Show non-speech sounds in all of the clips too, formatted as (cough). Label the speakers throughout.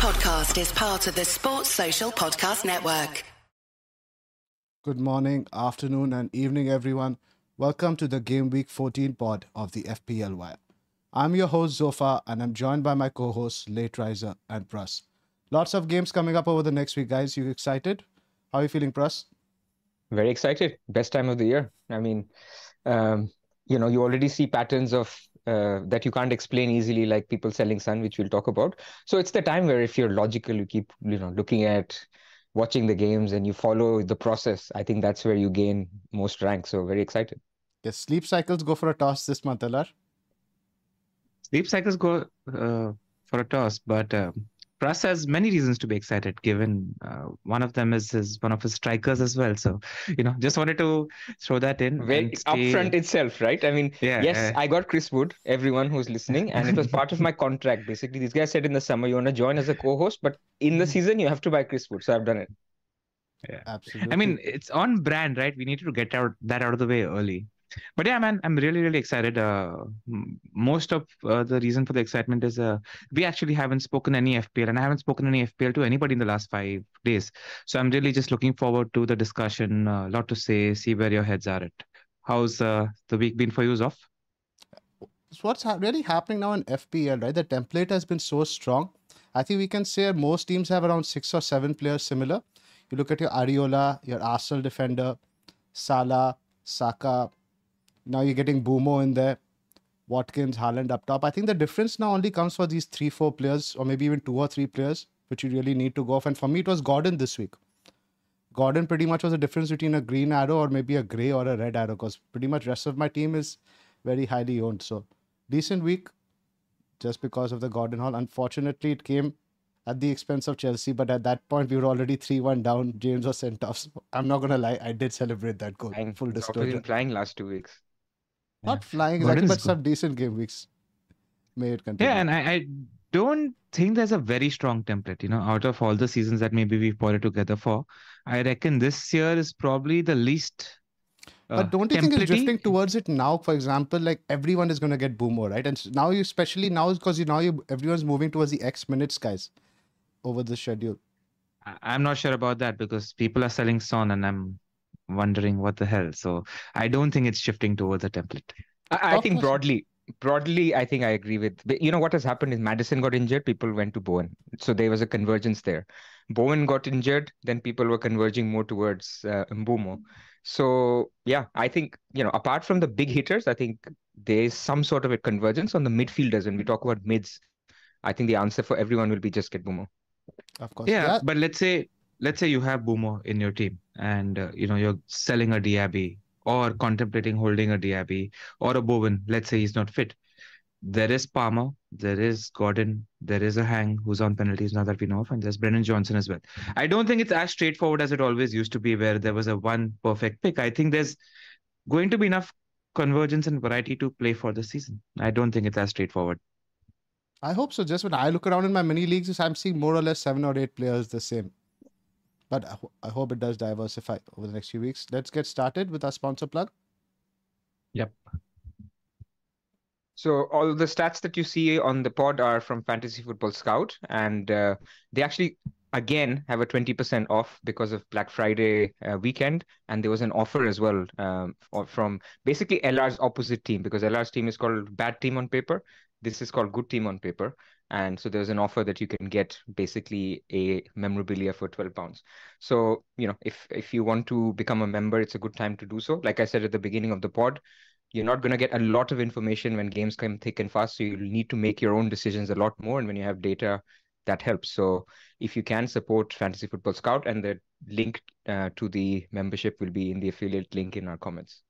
Speaker 1: podcast is part of the Sports Social Podcast Network.
Speaker 2: Good morning, afternoon, and evening, everyone. Welcome to the Game Week 14 pod of the FPL Wire. I'm your host, Zophar, and I'm joined by my co hosts, Late Riser and Pras. Lots of games coming up over the next week, guys. You excited? How are you feeling, Pras?
Speaker 3: Very excited. Best time of the year. I mean, um, you know, you already see patterns of uh, that you can't explain easily, like people selling Son, which we'll talk about. So it's the time where if you're logical, you keep you know looking at watching the games and you follow the process. I think that's where you gain most rank. So very excited.
Speaker 2: Yes, sleep cycles go for a toss this month, Alar.
Speaker 4: Sleep cycles go uh, for a toss, but um, Pras has many reasons to be excited, given uh, one of them is, is one of his strikers as well. So, you know, just wanted to throw that in.
Speaker 3: Very stay... upfront itself, right? I mean, yeah, yes, uh... I got Chris Wood, everyone who's listening, and it was (laughs) part of my contract. Basically, these guys said in the summer, you want to join as a co host, but in the season, you have to buy Chris Wood. So I've done it.
Speaker 4: Yeah, absolutely. I mean, it's on brand, right? We needed to get out that out of the way early but yeah man i'm really really excited. Uh, most of uh, the reason for the excitement is uh, we actually haven't spoken any fpl and i haven't spoken any fpl to anybody in the last five days. So i'm really just looking forward to the discussion. A lot to say see where your heads are at. How's uh, the week been for you Zoff?
Speaker 2: so what's ha- really happening now in fpl right? The template has been so strong. I think we can say most teams have around six or seven players similar. You look at your Areola your arsenal defender salah saka now you're getting Mbeumo in there, Watkins, Haaland up top. I think the difference now only comes for these three, four players, or maybe even two or three players, which you really need to go off. And for me, it was Gordon this week. Gordon pretty much was the difference between a green arrow or maybe a grey or a red arrow because pretty much rest of my team is very highly owned. So decent week just because of the Gordon Hall. Unfortunately, it came at the expense of Chelsea, but at that point we were already 3-1 down. James was sent off. So I'm not gonna lie, I did celebrate that goal.
Speaker 3: Flying, full disclosure. Been playing last two weeks.
Speaker 2: Not flying exactly, but some decent game weeks. May it continue.
Speaker 4: Yeah, and I, I don't think there's a very strong template. You know, out of all the seasons that maybe we've put it together for, I reckon this year is probably the least.
Speaker 2: Uh, but don't you think it's drifting towards it now? For example, like everyone is going to get Mbeumo, right? And now you, especially now, because you now you everyone's moving towards the X minutes guys over the schedule.
Speaker 4: I'm not sure about that because people are selling Son, and I'm wondering what the hell. So I don't think it's shifting towards a template.
Speaker 3: I, I think broadly, broadly, I think I agree with. You know what has happened is Maddison got injured, people went to Bowen, so there was a convergence there. Bowen got injured, then people were converging more towards uh, Mbeumo. So yeah, I think you know apart from the big hitters, I think there is some sort of a convergence on the midfielders. When we talk about mids, I think the answer for everyone will be just get Mbeumo.
Speaker 4: Of course. Yeah, yeah, but let's say let's say you have Mbeumo in your team and uh, you know you're selling a Diaby or contemplating holding a Diaby or a Bowen, let's say he's not fit. There is Palmer, there is Gordon, there is a Hwang who's on penalties now that we know of, and there's Brennan Johnson as well. I don't think it's as straightforward as it always used to be, where there was a one perfect pick. I think there's going to be enough convergence and variety to play for the season. I don't think it's as straightforward.
Speaker 2: I hope so. Just when I look around in my mini leagues, I'm seeing more or less seven or eight players the same but I, ho- I hope it does diversify over the next few weeks. Let's get started with our sponsor plug.
Speaker 4: Yep.
Speaker 3: So all the stats that you see on the pod are from Fantasy Football Scout, and uh, they actually again have a 20% off because of Black Friday uh, weekend, and there was an offer as well um, from basically LR's opposite team because LR's team is called Bad Team on paper. This is called Good Team on paper and so there's an offer that you can get basically a memorabilia for 12 pounds. So you know if if you want to become a member it's a good time to do so. Like i said at the beginning of the pod you're not going to get a lot of information when games come thick and fast so you'll need to make your own decisions a lot more. And when you have data that helps. So if you can support fantasy football scout and the link uh, to the membership will be in the affiliate link in our comments.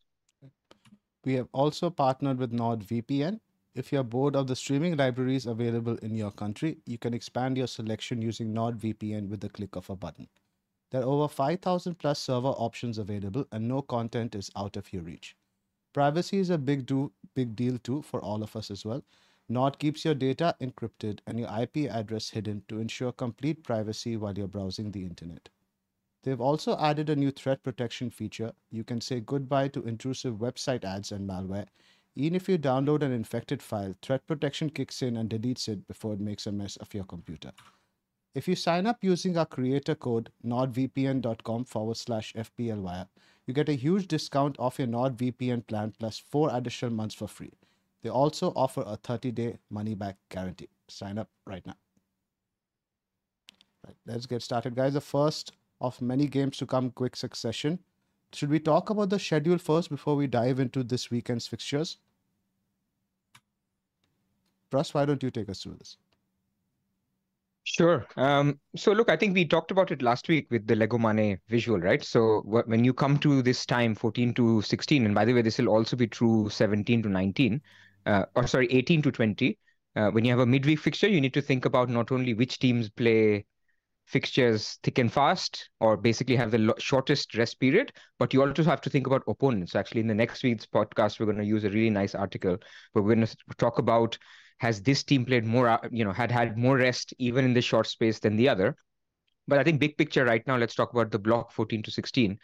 Speaker 2: We have also partnered with nordvpn if you're bored of the streaming libraries available in your country, you can expand your selection using NordVPN with the click of a button. There are over 5,000 plus server options available and no content is out of your reach. Privacy is a big, do, big deal too for all of us as well. Nord keeps your data encrypted and your IP address hidden to ensure complete privacy while you're browsing the internet. They've also added a new threat protection feature. You can say goodbye to intrusive website ads and malware even if you download an infected file, threat protection kicks in and deletes it before it makes a mess of your computer. If you sign up using our creator code nordvpn.com forward slash FPLwire, you get a huge discount off your NordVPN plan plus four additional months for free. They also offer a 30 day money back guarantee. Sign up right now. Right, let's get started, guys. The first of many games to come quick succession. Should we talk about the schedule first before we dive into this weekend's fixtures? Pras, why don't you take us through this?
Speaker 3: Sure. Um, so look, I think we talked about it last week with the Lego Mane visual, right? So when you come to this time, 14 to 16, and by the way, this will also be true 17 to 19, uh, or sorry, 18 to 20. Uh, when you have a midweek fixture, you need to think about not only which teams play fixtures thick and fast, or basically have the lo- shortest rest period, but you also have to think about opponents. Actually, in the next week's podcast, we're going to use a really nice article where we're going to talk about has this team played more, uh, you know, had had more rest even in the short space than the other. But I think big picture right now, let's talk about the block 14 to 16.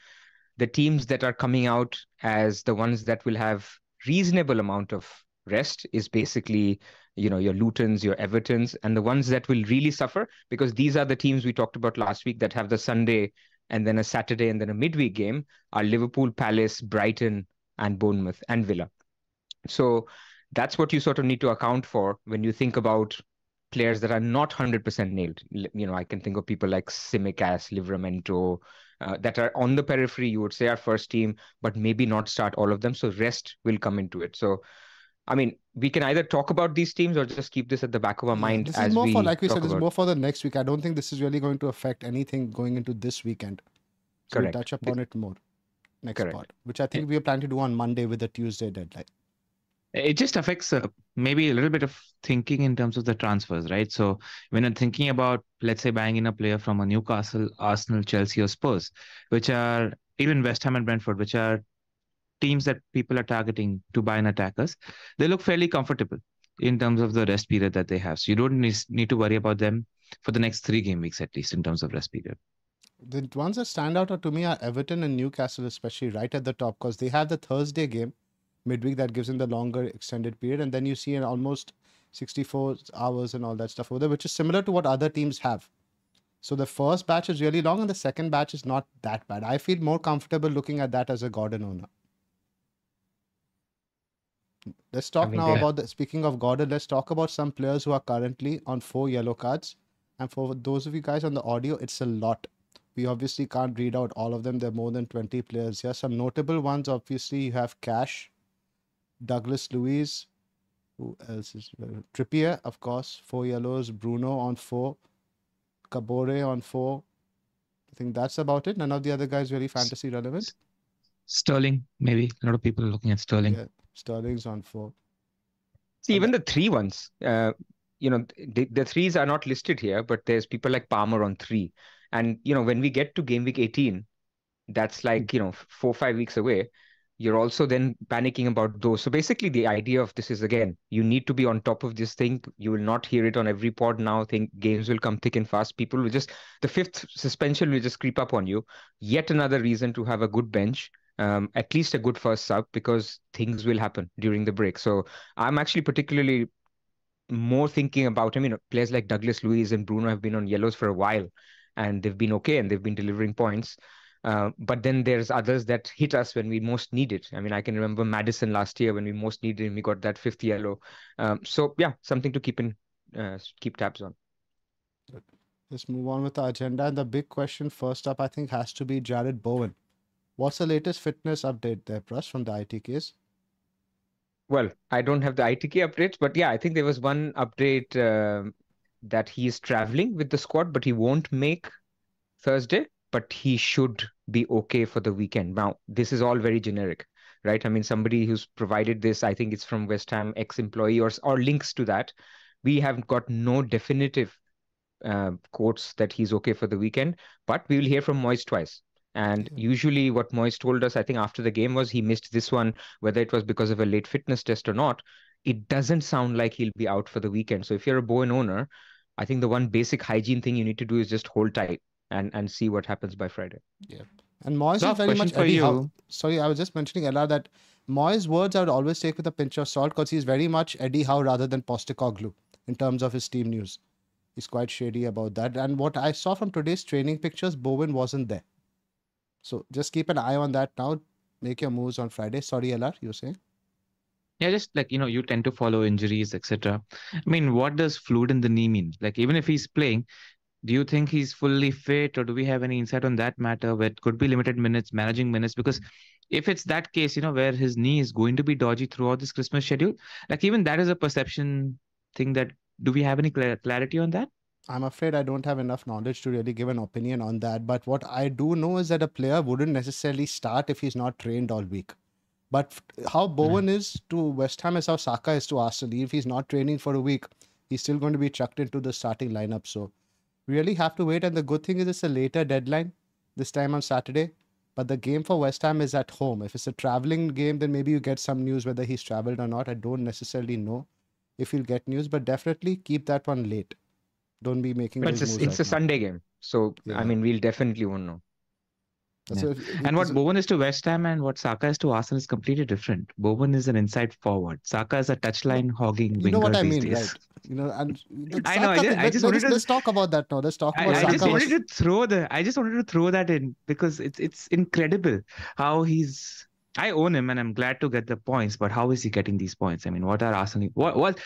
Speaker 3: The teams that are coming out as the ones that will have reasonable amount of rest is basically you know your Lutons, your Evertons, and the ones that will really suffer because these are the teams we talked about last week that have the Sunday and then a Saturday and then a midweek game are Liverpool, Palace, Brighton, and Bournemouth and Villa. So that's what you sort of need to account for when you think about players that are not 100% nailed. You know, I can think of people like Tsimikas, Livramento, uh, that are on the periphery, you would say our first team, but maybe not start all of them. So rest will come into it. So, I mean, we can either talk about these teams or just keep this at the back of our mind.
Speaker 2: This is more for, like we said, this is more for the next week. I don't think this is really going to affect anything going into this weekend. So Correct. we'll touch upon it more next Correct. part, which I think we are planning to do on Monday with the Tuesday deadline
Speaker 4: it just affects uh, maybe a little bit of thinking in terms of the transfers, right? So when you're thinking about, let's say, buying in a player from a Newcastle, Arsenal, Chelsea, or Spurs, which are even West Ham and Brentford, which are teams that people are targeting to buy in attackers, they look fairly comfortable in terms of the rest period that they have. So you don't need, need to worry about them for the next three game weeks, at least in terms of rest period.
Speaker 2: The ones that stand out to me are Everton and Newcastle, especially right at the top, because they have the Thursday game midweek that gives them the longer extended period and then you see an almost 64 hours and all that stuff over there which is similar to what other teams have so the first batch is really long and the second batch is not that bad i feel more comfortable looking at that as a gordon owner let's talk I mean, now yeah. about the speaking of gordon let's talk about some players who are currently on four yellow cards and for those of you guys on the audio it's a lot we obviously can't read out all of them there are more than 20 players here some notable ones obviously you have cash Douglas Luiz. Who else is uh, Trippier, of course, four yellows. Bruno on four. Kabore on four. I think that's about it. None of the other guys really fantasy relevant.
Speaker 4: Sterling, maybe. A lot of people are looking at Sterling. Yeah,
Speaker 2: Sterling's on four.
Speaker 3: See, even the three ones, uh, you know, the, the threes are not listed here, but there's people like Palmer on three. And, you know, when we get to game week 18, that's like, you know, four, five weeks away you're also then panicking about those. So basically, the idea of this is again, you need to be on top of this thing. You will not hear it on every pod now. Think games will come thick and fast. People will just the fifth suspension will just creep up on you. Yet another reason to have a good bench. Um, at least a good first sub because things will happen during the break. So I'm actually particularly more thinking about. I mean, players like Douglas Luiz and Bruno have been on yellows for a while, and they've been okay and they've been delivering points. Uh, but then there's others that hit us when we most need it. I mean, I can remember Maddison last year when we most needed him, we got that fifth yellow. Um, so yeah, something to keep in, uh, keep tabs on.
Speaker 2: Let's move on with the agenda. And the big question first up, I think, has to be Jarrod Bowen. What's the latest fitness update there, Pras, from the ITKs?
Speaker 3: Well, I don't have the ITK updates, but yeah, I think there was one update uh, that he is traveling with the squad, but he won't make Thursday but he should be okay for the weekend. Now, this is all very generic, right? I mean, somebody who's provided this, I think it's from West Ham ex-employee or or links to that. We have got no definitive uh, quotes that he's okay for the weekend, but we will hear from Moyes twice. And usually, what Moyes told us, I think after the game was he missed this one, whether it was because of a late fitness test or not. It doesn't sound like he'll be out for the weekend. So if you're a Bowen owner, I think the one basic hygiene thing you need to do is just hold tight and and see what happens by Friday.
Speaker 2: Yeah. And Moyes is very much Eddie Howe. Sorry, I was just mentioning LR that Moyes' words I would always take with a pinch of salt because he's very much Eddie Howe rather than Postecoglou in terms of his team news. He's quite shady about that. And what I saw from today's training pictures, Bowen wasn't there. So just keep an eye on that now. Make your moves on Friday. Sorry, LR, you saying?
Speaker 4: Yeah, just like you know, you tend to follow injuries, etc. I mean, what does fluid in the knee mean? Like, even if he's playing, do you think he's fully fit, or do we have any insight on that matter? Where it could be limited minutes, managing minutes, because if it's that case, you know, where his knee is going to be dodgy throughout this Christmas schedule, like even that is a perception thing. That do we have any clarity on that?
Speaker 2: I'm afraid I don't have enough knowledge to really give an opinion on that. But what I do know is that a player wouldn't necessarily start if he's not trained all week. But how Bowen mm. is to West Ham is how Saka is to Arsenal. If he's not training for a week, he's still going to be chucked into the starting lineup. So really have to wait. And the good thing is it's a later deadline this time on Saturday. But the game for West Ham is at home. If it's a traveling game, then maybe you get some news whether he's traveled or not. I don't necessarily know if you'll get news, but definitely keep that one late. Don't be making.
Speaker 3: But it's a, it's a Sunday game, so yeah. I mean, we'll definitely won't know.
Speaker 4: Yeah. and what Bowen is to West Ham and what Saka is to Arsenal is completely different. Bowen is an inside forward. Saka is a touchline hogging
Speaker 2: You know what I mean,
Speaker 4: days.
Speaker 2: right? You know, and (laughs)
Speaker 4: I know. I just, I just
Speaker 2: wanted to, let's talk about that now. Let's talk about.
Speaker 4: I, I just wanted to throw the. I just wanted to throw that in because it's it's incredible how he's. I own him and I'm glad to get the points, but how is he getting these points? I mean, what are Arsenal? What what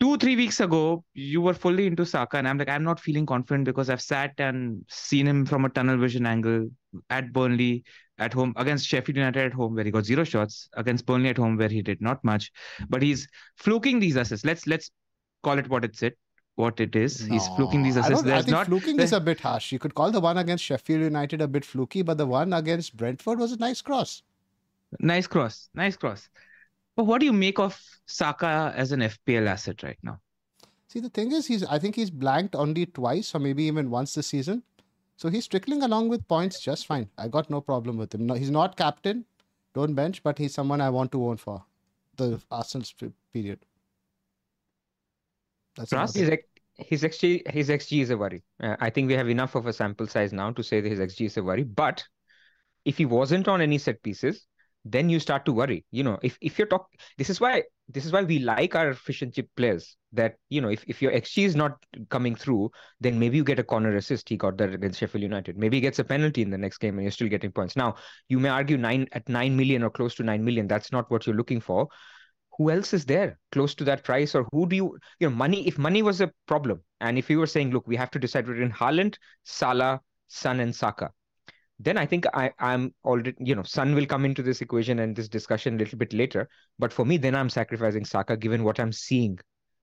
Speaker 4: two three weeks ago you were fully into Saka, and I'm like I'm not feeling confident because I've sat and seen him from a tunnel vision angle at Burnley at home against Sheffield United at home where he got zero shots against Burnley at home where he did not much, but he's fluking these assists. Let's let's call it what it's it what it is. No, he's fluking these assists.
Speaker 2: I, I think not, fluking is a bit harsh. You could call the one against Sheffield United a bit fluky, but the one against Brentford was a nice cross.
Speaker 4: Nice cross. Nice cross. But what do you make of Saka as an FPL asset right now?
Speaker 2: See, the thing is, he's I think he's blanked only twice or maybe even once this season. So he's trickling along with points just fine. I got no problem with him. No, he's not captain, don't bench, but he's someone I want to own for the Arsenal period.
Speaker 3: That's his, his XG his XG is a worry. Uh, I think we have enough of a sample size now to say that his XG is a worry. But if he wasn't on any set pieces, then you start to worry. You know if, if you're talk this is why this is why we like our fish and chip players that you know if, if your xg is not coming through then maybe you get a corner assist. He got that against sheffield united. Maybe he gets a penalty in the next game and you're still getting points. Now you may argue nine at 9 million or close to 9 million that's not what you're looking for. Who else is there close to that price or who do you you know money if money was a problem and if you were saying look we have to decide between Haaland, Salah, Son and Saka then I think I, I'm already, you know, Son will come into this equation and this discussion a little bit later. But for me, then I'm sacrificing Saka given what I'm seeing.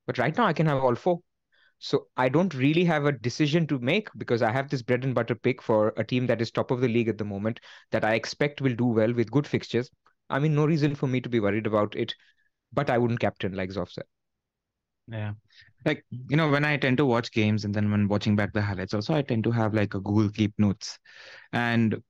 Speaker 3: But right now, I can have all four. So I don't really have a decision to make because I have this bread and butter pick for a team that is top of the league at the moment that I expect will do well with good fixtures. I mean, no reason for me to be worried about it, but I wouldn't captain like Zoff said.
Speaker 4: Yeah. Like, you know, when I tend to watch games and then when watching back the highlights, also I tend to have like a Google Keep Notes. And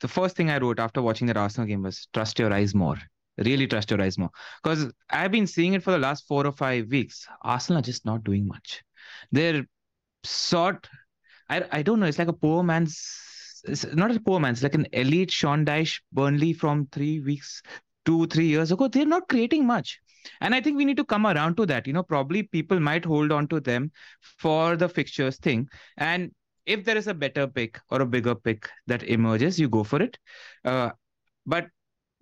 Speaker 4: the first thing I wrote after watching that Arsenal game was trust your eyes more. Really trust your eyes more. Because I've been seeing it for the last four or five weeks. Arsenal are just not doing much. They're sort I I don't know, it's like a poor man's it's not a poor man's like an elite Sean Dyche Burnley from three weeks, two, three years ago. They're not creating much. And I think we need to come around to that. You know, probably people might hold on to them for the fixtures thing. And if there is a better pick or a bigger pick that emerges, you go for it. Uh, but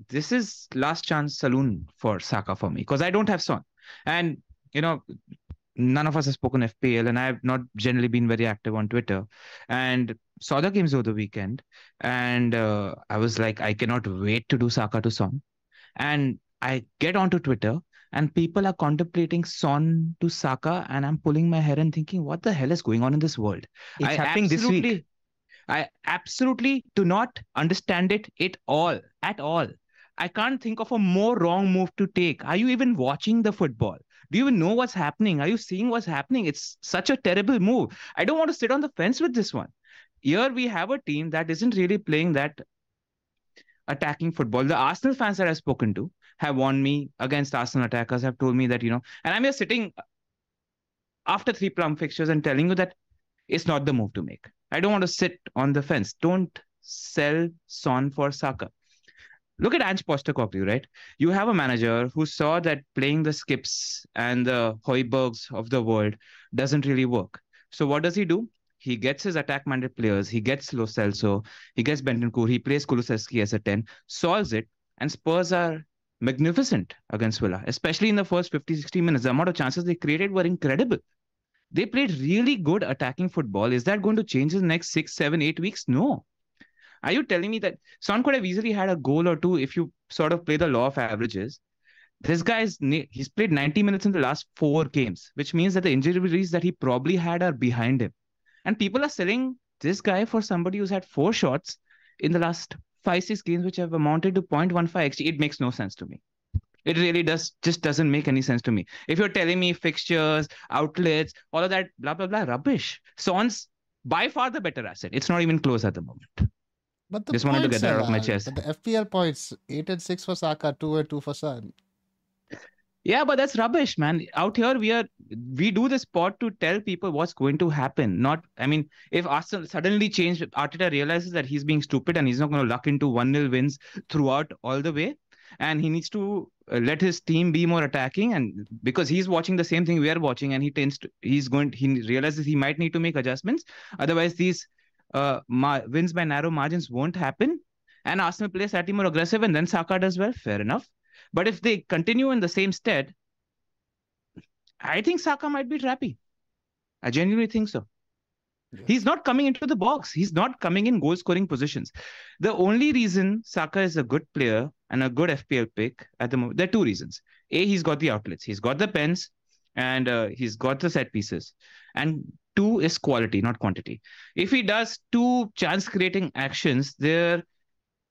Speaker 4: this is last chance saloon for Saka for me because I don't have Son. And, you know, none of us have spoken FPL and I have not generally been very active on Twitter and saw the games over the weekend. And uh, I was like, I cannot wait to do Saka to Son. And I get onto Twitter and people are contemplating Son to Saka, and I'm pulling my hair and thinking, what the hell is going on in this world?
Speaker 3: It's I happening this week.
Speaker 4: I absolutely do not understand it at all, at all. I can't think of a more wrong move to take. Are you even watching the football? Do you even know what's happening? Are you seeing what's happening? It's such a terrible move. I don't want to sit on the fence with this one. Here we have a team that isn't really playing that attacking football. The Arsenal fans that I've spoken to have warned me against Arsenal attackers, have told me that, you know, and I'm just sitting after three plum fixtures and telling you that it's not the move to make. I don't want to sit on the fence. Don't sell Son for Saka. look at Ange Postecoglou, right? You have a manager who saw that playing the Skips and the Højbjergs of the world doesn't really work. So what does he do? He gets his attack-minded players. He gets Lo Celso. He gets Bentancur. He plays Kulusevski as a 10, solves it, and Spurs are magnificent against Villa, especially in the first 50, 60 minutes. The amount of chances they created were incredible. They played really good attacking football. Is that going to change in the next six, seven, eight weeks? No. Are you telling me that Son could have easily had a goal or two if you sort of play the law of averages? This guy's he's played 90 minutes in the last four games, which means that the injuries that he probably had are behind him. And people are selling this guy for somebody who's had four shots in the last five, six games, which have amounted to 0.15 XG. It makes no sense to me. It really does just doesn't make any sense to me. If you're telling me fixtures, outlets, all of that, blah blah blah, rubbish. Son's by far the better asset. It's not even close at the moment.
Speaker 2: But the
Speaker 4: Just wanted to get that off my chest.
Speaker 2: But the FPL points, 8 and 6 for Saka, 2 and 2 for Son.
Speaker 4: Yeah, but that's rubbish, man. Out here, we are we do this pod to tell people what's going to happen. Not, I mean, if Arsenal suddenly change, Arteta realizes that he's being stupid and he's not going to luck into one 0 wins throughout all the way, and he needs to uh, let his team be more attacking. And because he's watching the same thing we are watching, and he tends to, he's going, he realizes he might need to make adjustments. Otherwise, these uh, ma- wins by narrow margins won't happen. And Arsenal plays slightly more aggressive, and then Saka does well. Fair enough. But if they continue in the same stead, I think Saka might be trappy. I genuinely think so.
Speaker 2: Yeah.
Speaker 4: He's not coming into the box. He's not coming in goal scoring positions. The only reason Saka is a good player and a good FPL pick at the moment, there are two reasons. A, he's got the outlets, he's got the pens, and uh, he's got the set pieces. And two is quality, not quantity. If he does two chance creating actions, there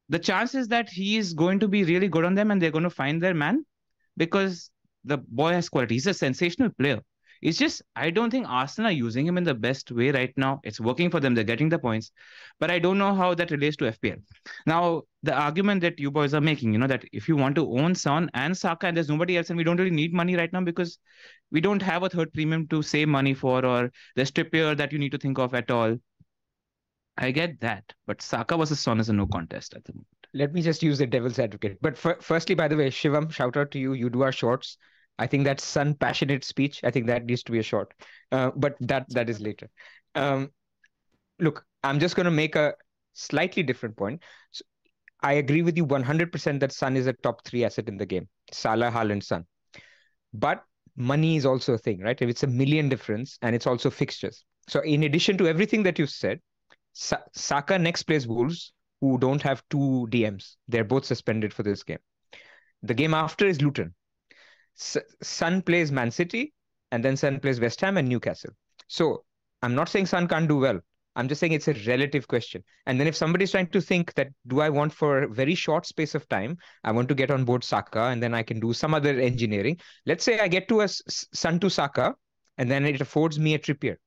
Speaker 4: the chances that he is going to be really good on them and they're going to find their man because the boy has quality. He's a sensational player. It's just I don't think Arsenal are using him in the best way right now. It's working for them. They're getting the points, but I don't know how that relates to FPL. Now, the argument that you boys are making, you know, that if you want to own Son and Saka and there's nobody else, and we don't really need money right now because we don't have a third premium to save money for, or there's Trippier that you need to think of at all. I get that, but Saka versus Son is a no contest at the moment.
Speaker 3: Let me just use the devil's advocate. But firstly, by the way, Shivam, shout out to you. You do our shorts. I think that Son passionate speech. I think that needs to be a short. Uh, but that that is later. Um, look, I'm just going to make a slightly different point. So I agree with you 100% that Son is a top three asset in the game. Salah, Haaland, Son. But money is also a thing, right? If it's a million difference and it's also fixtures. So in addition to everything that you said, Sa- Saka next plays Wolves, who don't have two DMs. They're both suspended for this game. The game after is Luton. Son plays Man City, and then Son plays West Ham and Newcastle. So I'm not saying Son can't do well. I'm just saying it's a relative question. And then if somebody's trying to think that do I want for a very short space of time, I want to get on board Saka and then I can do some other engineering. Let's say I get to a Son to Saka, and then it affords me a Trippier.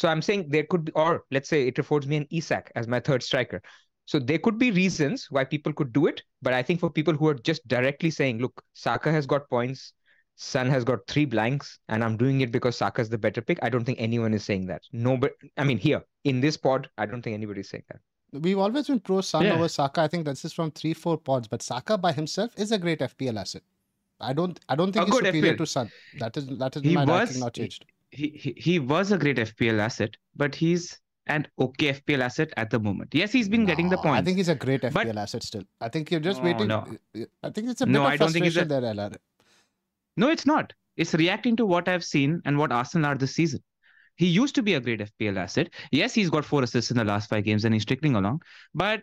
Speaker 3: So I'm saying there could be, or let's say it affords me an Isak as my third striker. So there could be reasons why people could do it, but I think for people who are just directly saying, look, Saka has got points, Son has got three blanks, and I'm doing it because Saka is the better pick. I don't think anyone is saying that. No, but I mean here in this pod, I don't think anybody's saying that.
Speaker 2: We've always been pro Son
Speaker 4: Yeah.
Speaker 2: over Saka. I think this is from three, four pods. But Saka by himself is a great FPL asset. I don't I don't think
Speaker 4: A
Speaker 2: he's
Speaker 4: good
Speaker 2: superior
Speaker 4: FPL.
Speaker 2: to Son. That is that is
Speaker 4: He
Speaker 2: my
Speaker 4: was-
Speaker 2: ranking not changed.
Speaker 4: He, he he was a great FPL asset, but he's an okay FPL asset at the moment. Yes, he's been getting the
Speaker 2: No,
Speaker 4: points.
Speaker 2: I think he's a great
Speaker 4: But-
Speaker 2: FPL asset still. I think you're just
Speaker 4: No,
Speaker 2: waiting.
Speaker 4: no.
Speaker 2: I think it's a bit
Speaker 4: No,
Speaker 2: of
Speaker 4: I don't think he's a-
Speaker 2: there, LR.
Speaker 4: No, it's not. It's reacting to what I've seen and what Arsenal are this season. He used to be a great FPL asset. Yes, he's got four assists in the last five games and he's trickling along. But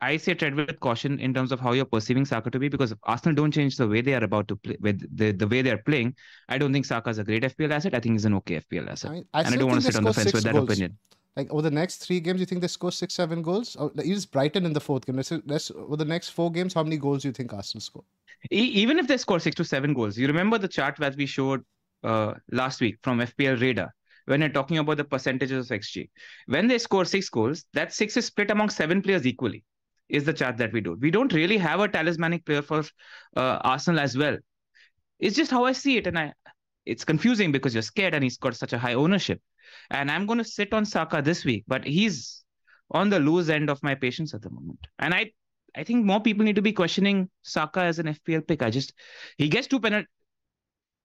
Speaker 4: I say tread with caution in terms of how you're perceiving Saka to be because if Arsenal don't change the way they are about to play, with the, the way they're playing, I don't think Saka is a great FPL asset. I think he's an okay FPL asset.
Speaker 2: I, mean, I
Speaker 4: and I don't want to sit on the fence with that
Speaker 2: goals.
Speaker 4: opinion.
Speaker 2: Like over the next three games, you think they score six, seven goals? Or even Brighton in the fourth game. Let's, let's over the next four games, how many goals do you think Arsenal score?
Speaker 4: E- even if they score six to seven goals, you remember the chart that we showed uh, last week from FPL Radar when you're talking about the percentages of XG. When they score six goals, that six is split among seven players equally. Is the chart that we do. We don't really have a talismanic player for uh, Arsenal as well. It's just how I see it, and I. It's confusing because you're scared, and he's got such a high ownership. And I'm going to sit on Saka this week, but he's on the loose end of my patience at the moment. And I I think more people need to be questioning Saka as an FPL pick. I just he gets two penalties,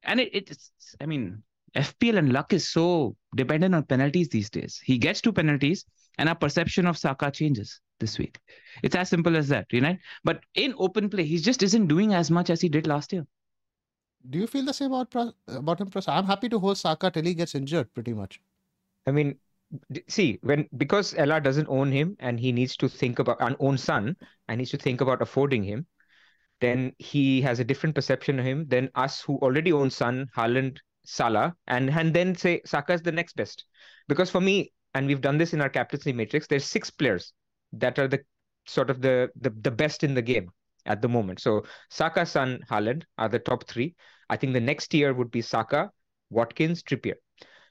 Speaker 4: and it, it's I mean FPL and luck is so dependent on penalties these days. He gets two penalties, and our perception of Saka changes this week. It's as simple as that, you know. But in open play, he just isn't doing as much as he did last year.
Speaker 2: Do you feel the same about about him? Prasad? I'm happy to hold Saka till he gets injured, pretty much.
Speaker 3: I mean, see when because LR doesn't own him and he needs to think about an own son and needs to think about affording him, then he has a different perception of him than us who already own Son, Haaland, Salah, and and then say Saka is the next best. Because for me, and we've done this in our captaincy matrix, there's six players that are the sort of the the, the best in the game at the moment. So Saka, Son, Haaland are the top three. I think the next tier would be Saka, Watkins, Trippier.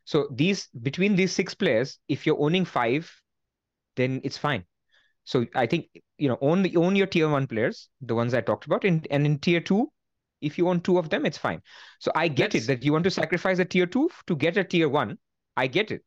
Speaker 3: So these between these six players, if you're owning five, then it's fine. So I think you know own the, own your tier one players, the ones I talked about, in, and in tier two, if you own two of them, it's fine. So I get That's... it that you want to sacrifice a tier two to get a tier one. I get it.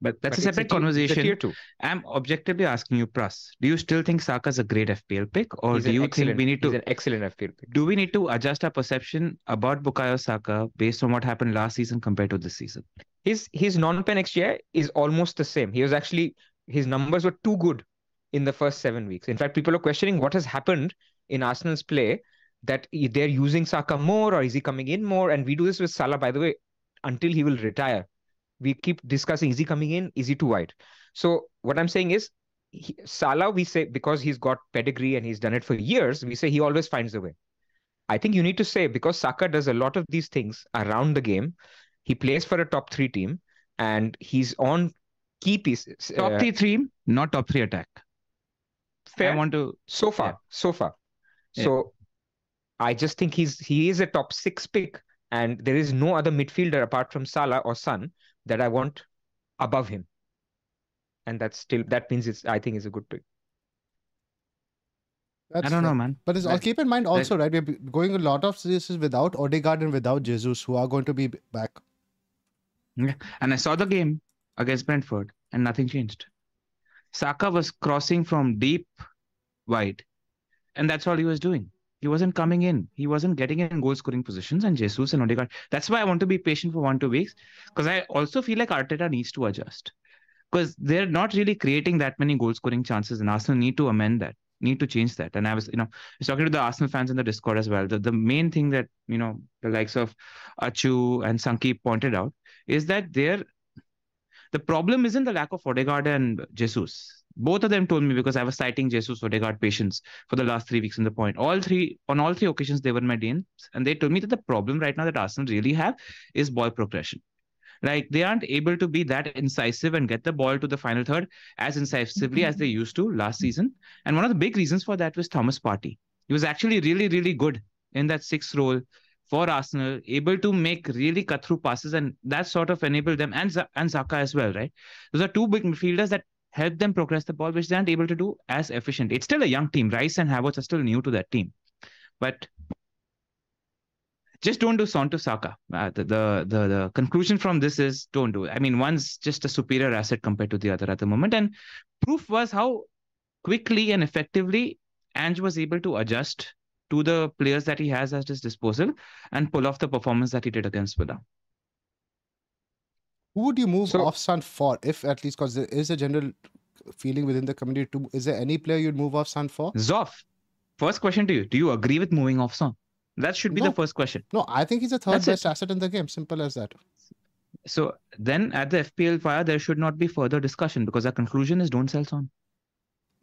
Speaker 4: But that's but a separate a conversation. Tier two. I'm objectively asking you, Pras, do you still think Saka's a great FPL pick, or he's do you think we need to?
Speaker 3: He's an excellent FPL pick.
Speaker 4: Do we need to adjust our perception about Bukayo Saka based on what happened last season compared to this season?
Speaker 3: His his non-pen XGI is almost the same. He was actually his numbers were too good in the first seven weeks. In fact, people are questioning what has happened in Arsenal's play that they're using Saka more, or is he coming in more? And we do this with Salah, by the way, until he will retire we keep discussing is he coming in is he too wide. So what i'm saying is he, salah we say because he's got pedigree and he's done it for years we say he always finds a way. I think you need to say because saka does a lot of these things around the game he plays for a top 3 team and he's on key pieces
Speaker 4: top uh, 3 team not top 3 attack.
Speaker 3: Fair.
Speaker 4: I want to
Speaker 3: so far yeah. so far. Yeah. so i just think he's he is a top 6 pick and there is no other midfielder apart from Salah or Son that I want above him. And that's still that means it's I think is a good pick.
Speaker 4: That's I don't know, man.
Speaker 2: But
Speaker 4: I'll
Speaker 2: keep in mind also, right? We're going a lot of this is without Odegaard and without Jesus, who are going to be back.
Speaker 4: Yeah. And I saw the game against Brentford, and nothing changed. Saka was crossing from deep wide, and that's all he was doing. He wasn't coming in. He wasn't getting in goal scoring positions. And Jesus and Odegaard. That's why I want to be patient for one two weeks because I also feel like Arteta needs to adjust because they're not really creating that many goal scoring chances, and Arsenal need to amend that. Need to change that. And I was, you know, was talking to the Arsenal fans in the Discord as well. The, the main thing that you know the likes of Achu and Sankeep pointed out is that they're the problem isn't the lack of Odegaard and Jesus both of them told me because I was citing Jesus Odegaard patience for the last three weeks in the point. All three on all three occasions they were my DMs, and they told me that the problem right now that Arsenal really have is ball progression. Like they aren't able to be that incisive and get the ball to the final third as incisively mm-hmm. as they used to last season. And one of the big reasons for that was Thomas Partey. He was actually really, really good in that sixth role for Arsenal, able to make really cut through passes, and that sort of enabled them and and Xhaka as well, right? Those are two big midfielders that help them progress the ball, which they aren't able to do as efficiently. It's still a young team. Rice and Havertz are still new to that team, but just don't do Son to Saka. Uh, the, the, the the conclusion from this is don't do it. I mean, one's just a superior asset compared to the other at the moment, and proof was how quickly and effectively Ange was able to adjust to the players that he has at his disposal and pull off the performance that he did against Villa.
Speaker 2: Who would you move so, off Son for, if at least, because there is a general feeling within the community. To, is there any player you'd move off Son for?
Speaker 4: Zoff. First question to you: Do you agree with moving off Son? That should be no. the first question.
Speaker 2: No, I think he's the third That's best it. asset in the game. Simple as that.
Speaker 4: So then, at the FPL Wire, there should not be further discussion because our conclusion is don't sell Son.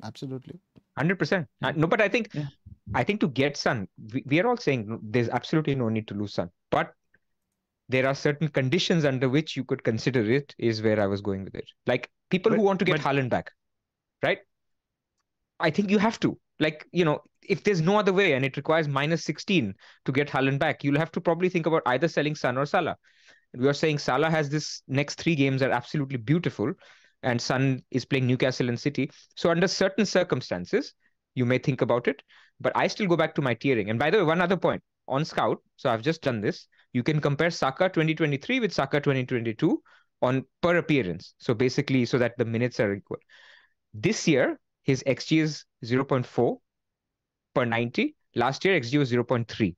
Speaker 2: Absolutely.
Speaker 3: Hundred percent. No, but I think, yeah. I think to get Son, we, we are all saying there's absolutely no need to lose Son. But there are certain conditions under which you could consider it is where I was going with it. Like people but, who want to get but, Haaland back, right? I think you have to. Like, you know, if there's no other way and it requires minus 16 to get Haaland back, you'll have to probably think about either selling Son or Salah. We are saying Salah has this next three games are absolutely beautiful and Son is playing Newcastle and City. So under certain circumstances, you may think about it. But I still go back to my tiering. And by the way, one other point on Scout. So I've just done this you can compare Saka 2023 with Saka 2022 on per appearance. So basically, so that the minutes are equal. This year, his XG is 0.4 per 90. Last year, XG was 0.3.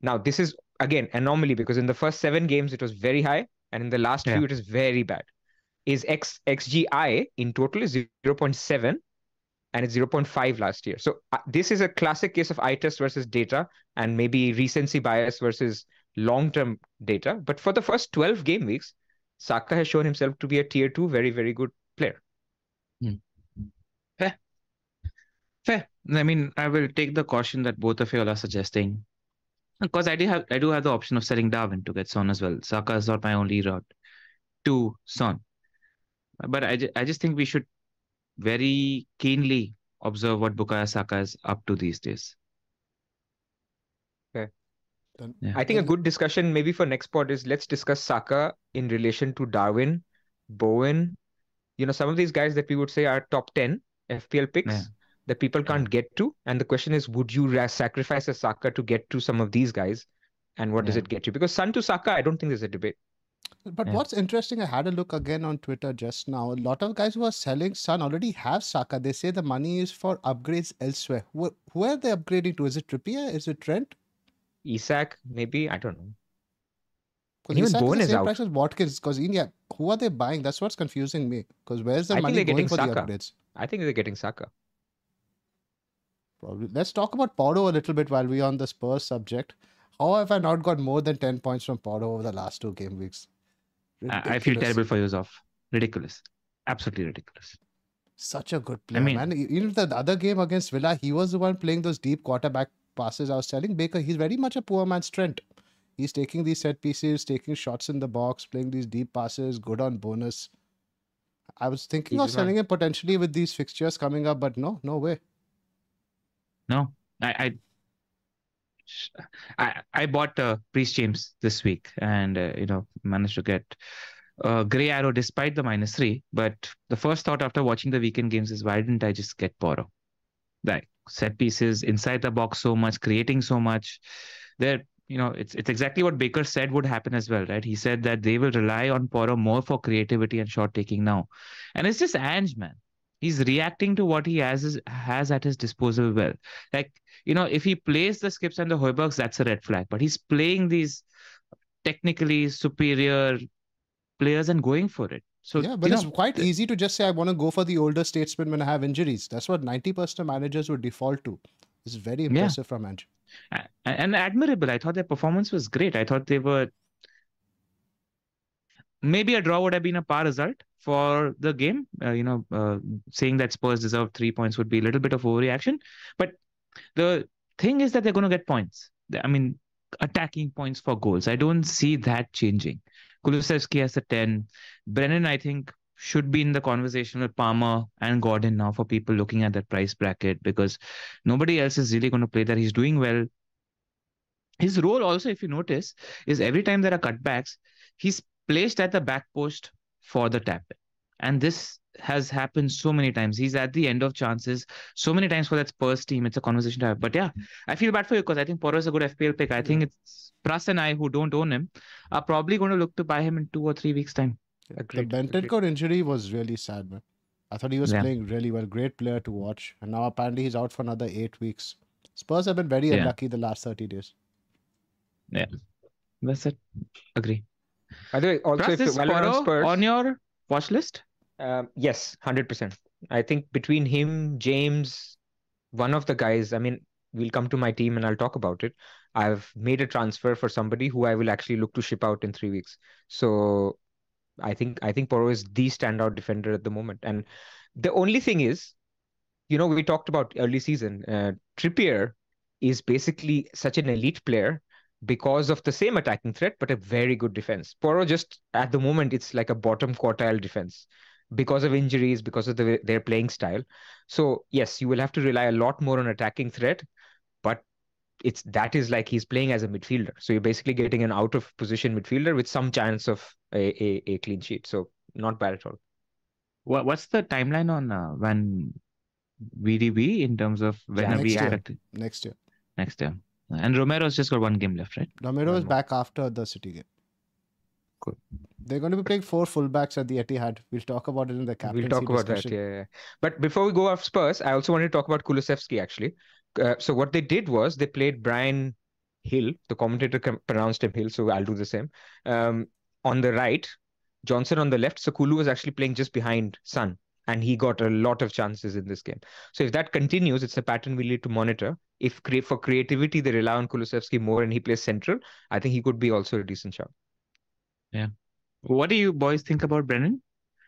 Speaker 3: Now, this is again anomaly because in the first seven games it was very high, and in the last yeah. few it is very bad. Is X XGI in total is 0.7 and it's 0.5 last year. So uh, this is a classic case of eye test versus data and maybe recency bias versus long-term data. But for the first 12 game weeks, Saka has shown himself to be a tier two, very, very good player.
Speaker 4: Hmm. Fair. Fair. I mean, I will take the caution that both of you are suggesting. Because I do have I do have the option of selling Darwin to get Son as well. Saka is not my only route to Son. But I, I just think we should very keenly observe what Bukayo Saka is up to these days.
Speaker 3: Okay. Yeah. I think a good discussion maybe for next pod is let's discuss Saka in relation to Darwin, Bowen, you know, some of these guys that we would say are top 10 FPL picks yeah. that people can't get to. And the question is, would you sacrifice a Saka to get to some of these guys? And what yeah. does it get you? Because Son to Saka, I don't think there's a debate.
Speaker 2: But yeah. what's interesting, I had a look again on Twitter just now. A lot of guys who are selling Son already have Saka. They say the money is for upgrades elsewhere. Who, who are they upgrading to? Is it Trippier? Is it Trent?
Speaker 3: Isak, maybe? I don't know.
Speaker 2: Because Isak Bowen is the same is price as Watkins. Because yeah, who are they buying? That's what's confusing me. Because where's the I money going for Saka. the upgrades?
Speaker 3: I think they're getting Saka.
Speaker 2: Probably. Let's talk about Porro a little bit while we're on the Spurs subject. How have I not got more than 10 points from Porro over the last two game weeks?
Speaker 4: Ridiculous. I feel terrible for Yusuf. Ridiculous. Absolutely ridiculous.
Speaker 2: Such a good player, I mean, man. Even the other game against Villa, he was the one playing those deep quarterback passes. I was telling Baker, he's very much a poor man's Trent. He's taking these set pieces, taking shots in the box, playing these deep passes, good on bonus. I was thinking he's of selling him potentially with these fixtures coming up, but no, no way.
Speaker 4: No, I, I I I bought uh, Reece James this week, and uh, you know managed to get uh, Grey Arrow despite the minus three. But the first thought after watching the weekend games is why didn't I just get Porro? Like set pieces inside the box so much, creating so much. There, you know, it's it's exactly what Baker said would happen as well, right? He said that they will rely on Porro more for creativity and shot taking now, and it's just Ange, man. He's reacting to what he has has at his disposal well. Like you know, if he plays the skips and the Højbjergs, that's a red flag. But he's playing these technically superior players and going for it. So
Speaker 2: yeah, but it's know, quite easy to just say I want to go for the older statesman when I have injuries. That's what ninety percent of managers would default to. It's very impressive yeah. from Ange.
Speaker 4: And admirable. I thought their performance was great. I thought they were maybe a draw would have been a par result for the game. Uh, you know, uh, saying that Spurs deserve three points would be a little bit of overreaction. But the thing is that they're going to get points. I mean, attacking points for goals. I don't see that changing. Kulusevski has a 10. Brennan, I think, should be in the conversation with Palmer and Gordon now for people looking at that price bracket because nobody else is really going to play that. He's doing well. His role also, if you notice, is every time there are cutbacks, he's placed at the back post for the tap. And this has happened so many times. He's at the end of chances so many times for that Spurs team. It's a conversation to have. But yeah, I feel bad for you because I think Porro is a good FPL pick. I think it's Pras and I who don't own him are probably going to look to buy him in two or three weeks' time.
Speaker 2: Agreed. The Bentancur injury was really sad, man. I thought he was yeah. playing really well. Great player to watch. And now apparently he's out for another eight weeks. Spurs have been very yeah. unlucky the last 30 days.
Speaker 4: Yeah. That's it. Agree.
Speaker 3: By the way, also Pras if
Speaker 4: on Spurs on your watch list?
Speaker 3: Um, yes, hundred percent. I think between him, James, one of the guys. I mean, we'll come to my team and I'll talk about it. I've made a transfer for somebody who I will actually look to ship out in three weeks. So I think I think Porro is the standout defender at the moment. And the only thing is, you know, we talked about early season. Uh, Trippier is basically such an elite player because of the same attacking threat, but a very good defense. Porro just at the moment it's like a bottom quartile defense because of injuries, because of the, their playing style. So yes, you will have to rely a lot more on attacking threat, but it's that is like he's playing as a midfielder. So you're basically getting an out of position midfielder with some chance of a, a, a clean sheet. So not bad at all.
Speaker 4: What what's the timeline on uh, when VDB in terms of when yeah, we
Speaker 2: year. next year?
Speaker 4: Next year. And Romero's just got one game left, right?
Speaker 2: Romero is back after the City game.
Speaker 4: Cool.
Speaker 2: They're going to be playing four fullbacks at the Etihad. We'll talk about it in the captaincy
Speaker 3: We'll talk about
Speaker 2: discussion.
Speaker 3: that, yeah, yeah. But before we go off Spurs, I also wanted to talk about Kulusevski actually. Uh, so what they did was they played Brian Hill. The commentator pronounced him Hill, so I'll do the same. Um, on the right, Johnson on the left. So Kulu was actually playing just behind Son, and he got a lot of chances in this game. So if that continues, it's a pattern we need to monitor. If for creativity they rely on Kulusevski more and he plays central, I think he could be also a decent shot.
Speaker 4: Yeah. What do you boys think about Brennan?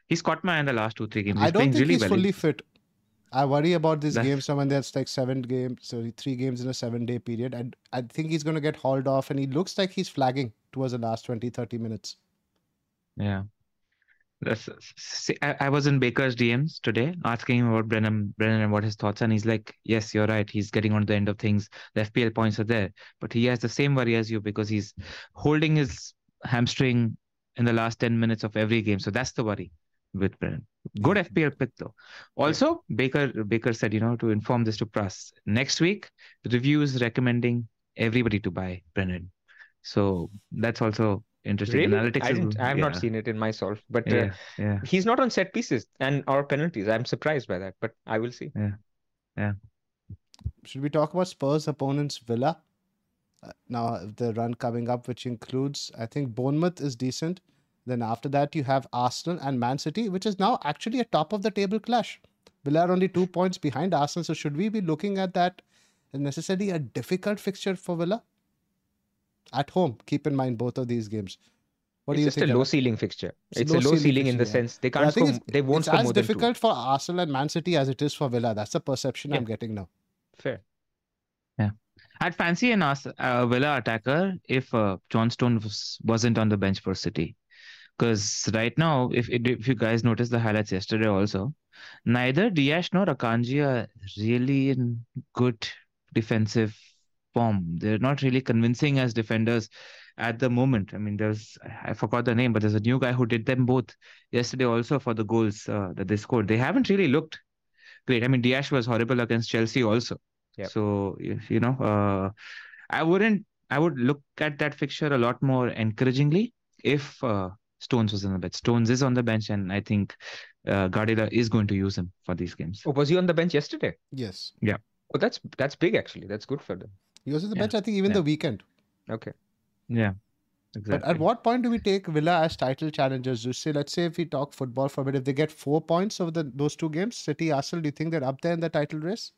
Speaker 4: He's caught my eye in the last two, three games. He's
Speaker 2: I don't think
Speaker 4: really
Speaker 2: he's
Speaker 4: well.
Speaker 2: fully eh? fit. I worry about this
Speaker 4: That's-
Speaker 2: game. So when there's like seven games, so three games in a seven day period, and I think he's going to get hauled off, and he looks like he's flagging towards the last 20, 30 minutes.
Speaker 4: Yeah. That's, see, I, I was in Baker's DMs today asking him about Brennan, Brennan and what his thoughts, and he's like, "Yes, you're right. He's getting on the end of things. The FPL points are there, but he has the same worry as you because he's holding his hamstring in the last ten minutes of every game. So that's the worry with Brennan. Good FPL pick though. Also, Baker Baker said, you know, to inform this to press next week, the review is recommending everybody to buy Brennan. So that's also interesting.
Speaker 3: Really?
Speaker 4: Analytics
Speaker 3: I,
Speaker 4: is-
Speaker 3: didn't, I have not seen it in myself, but uh,
Speaker 4: Yeah, yeah.
Speaker 3: he's not on set pieces and or penalties. I'm surprised by that, but I will see. Yeah. Yeah.
Speaker 2: Should we talk about Spurs opponents Villa? Now the run coming up, which includes I think Bournemouth is decent. Then after that you have Arsenal and Man City, which is now actually a top of the table clash. Villa are only two points behind Arsenal, so should we be looking at that necessarily a difficult fixture for Villa? At home, keep in mind both of these games. What
Speaker 3: it's
Speaker 2: do you
Speaker 3: just
Speaker 2: think?
Speaker 3: a low ceiling fixture.
Speaker 2: It's a
Speaker 3: It's, a low
Speaker 2: low-ceiling
Speaker 3: ceiling in the
Speaker 2: yeah.
Speaker 3: sense they can't score. They won't
Speaker 2: it's as
Speaker 3: more than two.
Speaker 2: difficult for Arsenal and Man City as it is for Villa. That's the perception I'm getting now.
Speaker 3: Fair.
Speaker 4: I'd fancy an Ars- uh, Villa attacker if uh, John Stone was, wasn't on the bench for City. Because right now, if if you guys noticed the highlights yesterday also, neither Dias nor Akanji are really in good defensive form. They're not really convincing as defenders at the moment. I mean, there's I forgot the name, but there's a new guy who did them both yesterday also for the goals uh, that they scored. They haven't really looked great. I mean, Dias was horrible against Chelsea also.
Speaker 3: Yep.
Speaker 4: So you know, uh, I wouldn't. I would look at that fixture a lot more encouragingly if uh, Stones was on the bench. Stones is on the bench, and I think uh, Guardiola is going to use him for these games.
Speaker 3: Oh, was he on the bench yesterday?
Speaker 2: Yes. Yeah.
Speaker 3: Oh, that's that's big actually. That's good for them.
Speaker 2: He was on the
Speaker 4: Yeah.
Speaker 2: bench, I think, even
Speaker 4: Yeah.
Speaker 2: the weekend.
Speaker 3: Okay.
Speaker 4: Yeah, Exactly.
Speaker 2: But at what point do we take Villa as title challengers? You say, let's say if we talk football for a bit, if they get four points over the those two games, City, Arsenal, do you think they're up there in the title race?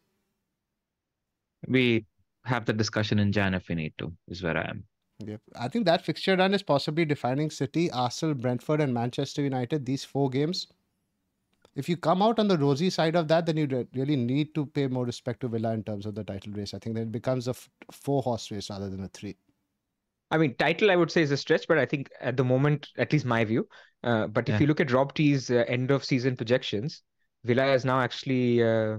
Speaker 4: We have the discussion in Jan if we need to. Is where I am.
Speaker 2: Yep. I think that fixture run is possibly defining City, Arsenal, Brentford, and Manchester United. These four games. If you come out on the rosy side of that, then you really need to pay more respect to Villa in terms of the title race. I think then it becomes a four horse race rather than a three.
Speaker 3: I mean, title I would say is a stretch, but I think at the moment, at least my view. Uh, but
Speaker 4: Yeah.
Speaker 3: if you look at Rob T's uh, end of season projections, Villa is now actually, uh,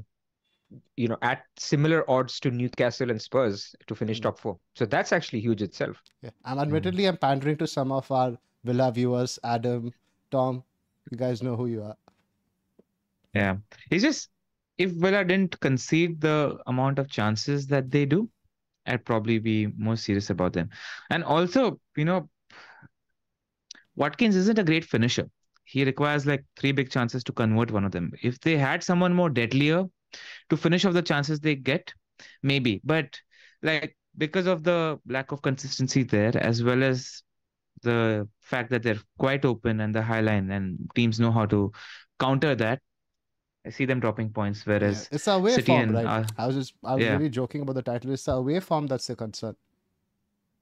Speaker 3: you know, at similar odds to Newcastle and Spurs to finish
Speaker 2: Mm.
Speaker 3: top four. So that's actually huge itself.
Speaker 2: Yeah. I'm admittedly I'm pandering to some of our Villa viewers, Adam, Tom. You guys know who you are.
Speaker 4: Yeah, it's just if Villa didn't concede the amount of chances that they do, I'd probably be more serious about them. And also, you know, Watkins isn't a great finisher. He requires like three big chances to convert one of them. If they had someone more deadlier to finish off the chances they get, maybe. But like because of the lack of consistency there, as well as the fact that they're quite open and the high line, and teams know how to counter that. I see them dropping points,
Speaker 2: Yeah,
Speaker 4: whereas
Speaker 2: It's the away
Speaker 4: City
Speaker 2: form,
Speaker 4: and,
Speaker 2: right?
Speaker 4: uh,
Speaker 2: I was just I was
Speaker 4: yeah.
Speaker 2: really joking about the title. It's the away form that's the concern.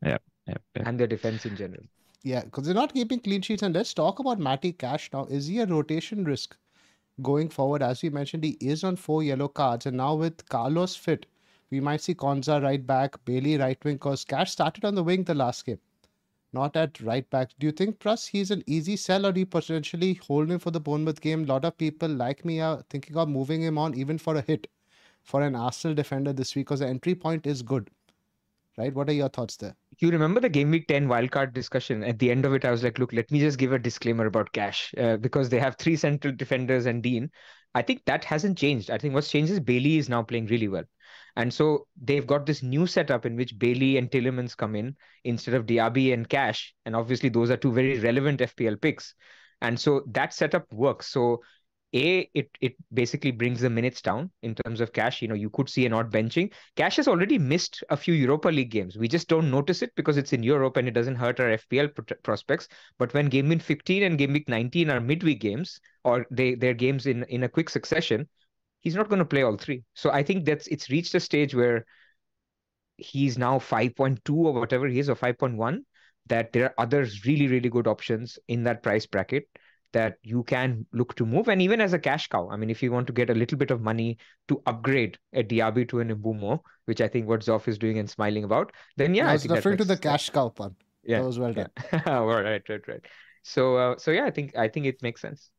Speaker 4: yeah, yeah.
Speaker 3: And their defense in general.
Speaker 2: Yeah, because they're not keeping clean sheets. And let's talk about Matty Cash now. Is he a rotation risk going forward? As we mentioned, he is on four yellow cards. And now with Carlos fit, we might see Konsa right back, Bailey right wing, because Cash started on the wing the last game, not at right back. Do you think, Pras, he's an easy sell or do you potentially hold him for the Bournemouth game? A lot of people like me are thinking of moving him on even for a hit for an Arsenal defender this week because the entry point is good. Right? What are your thoughts there?
Speaker 3: You remember the game week 10 wildcard discussion? At the end of it, I was like, look, let me just give a disclaimer about Cash uh, because they have three central defenders and Digne. I think that hasn't changed. I think what's changed is Bailey is now playing really well. And so they've got this new setup in which Bailey and Tielemans come in instead of Diaby and Cash. And obviously, those are two very relevant FPL picks. And so that setup works. So a it it basically brings the minutes down in terms of cash. You know you could see an odd benching. Cash has already missed a few europa league games. We just don't notice it because it's in europe and it doesn't hurt our fpl prospects. But when game week 15 and game week 19 are midweek games or they they're games in in a quick succession he's not going to play all three. So i think that's it's reached a stage where he's now 5.2 or whatever he is or 5.1 that there are other really really good options in that price bracket that you can look to move. And even as a cash cow, I mean, if you want to get a little bit of money to upgrade a Diaby to an Mbeumo, which I think what Zoff is doing and smiling about, then yeah,
Speaker 2: I was referring to the cash cow pun. Yeah, that was well done.
Speaker 3: Yeah. (laughs) all right, right, right. So, uh, so yeah, I think I think it makes sense.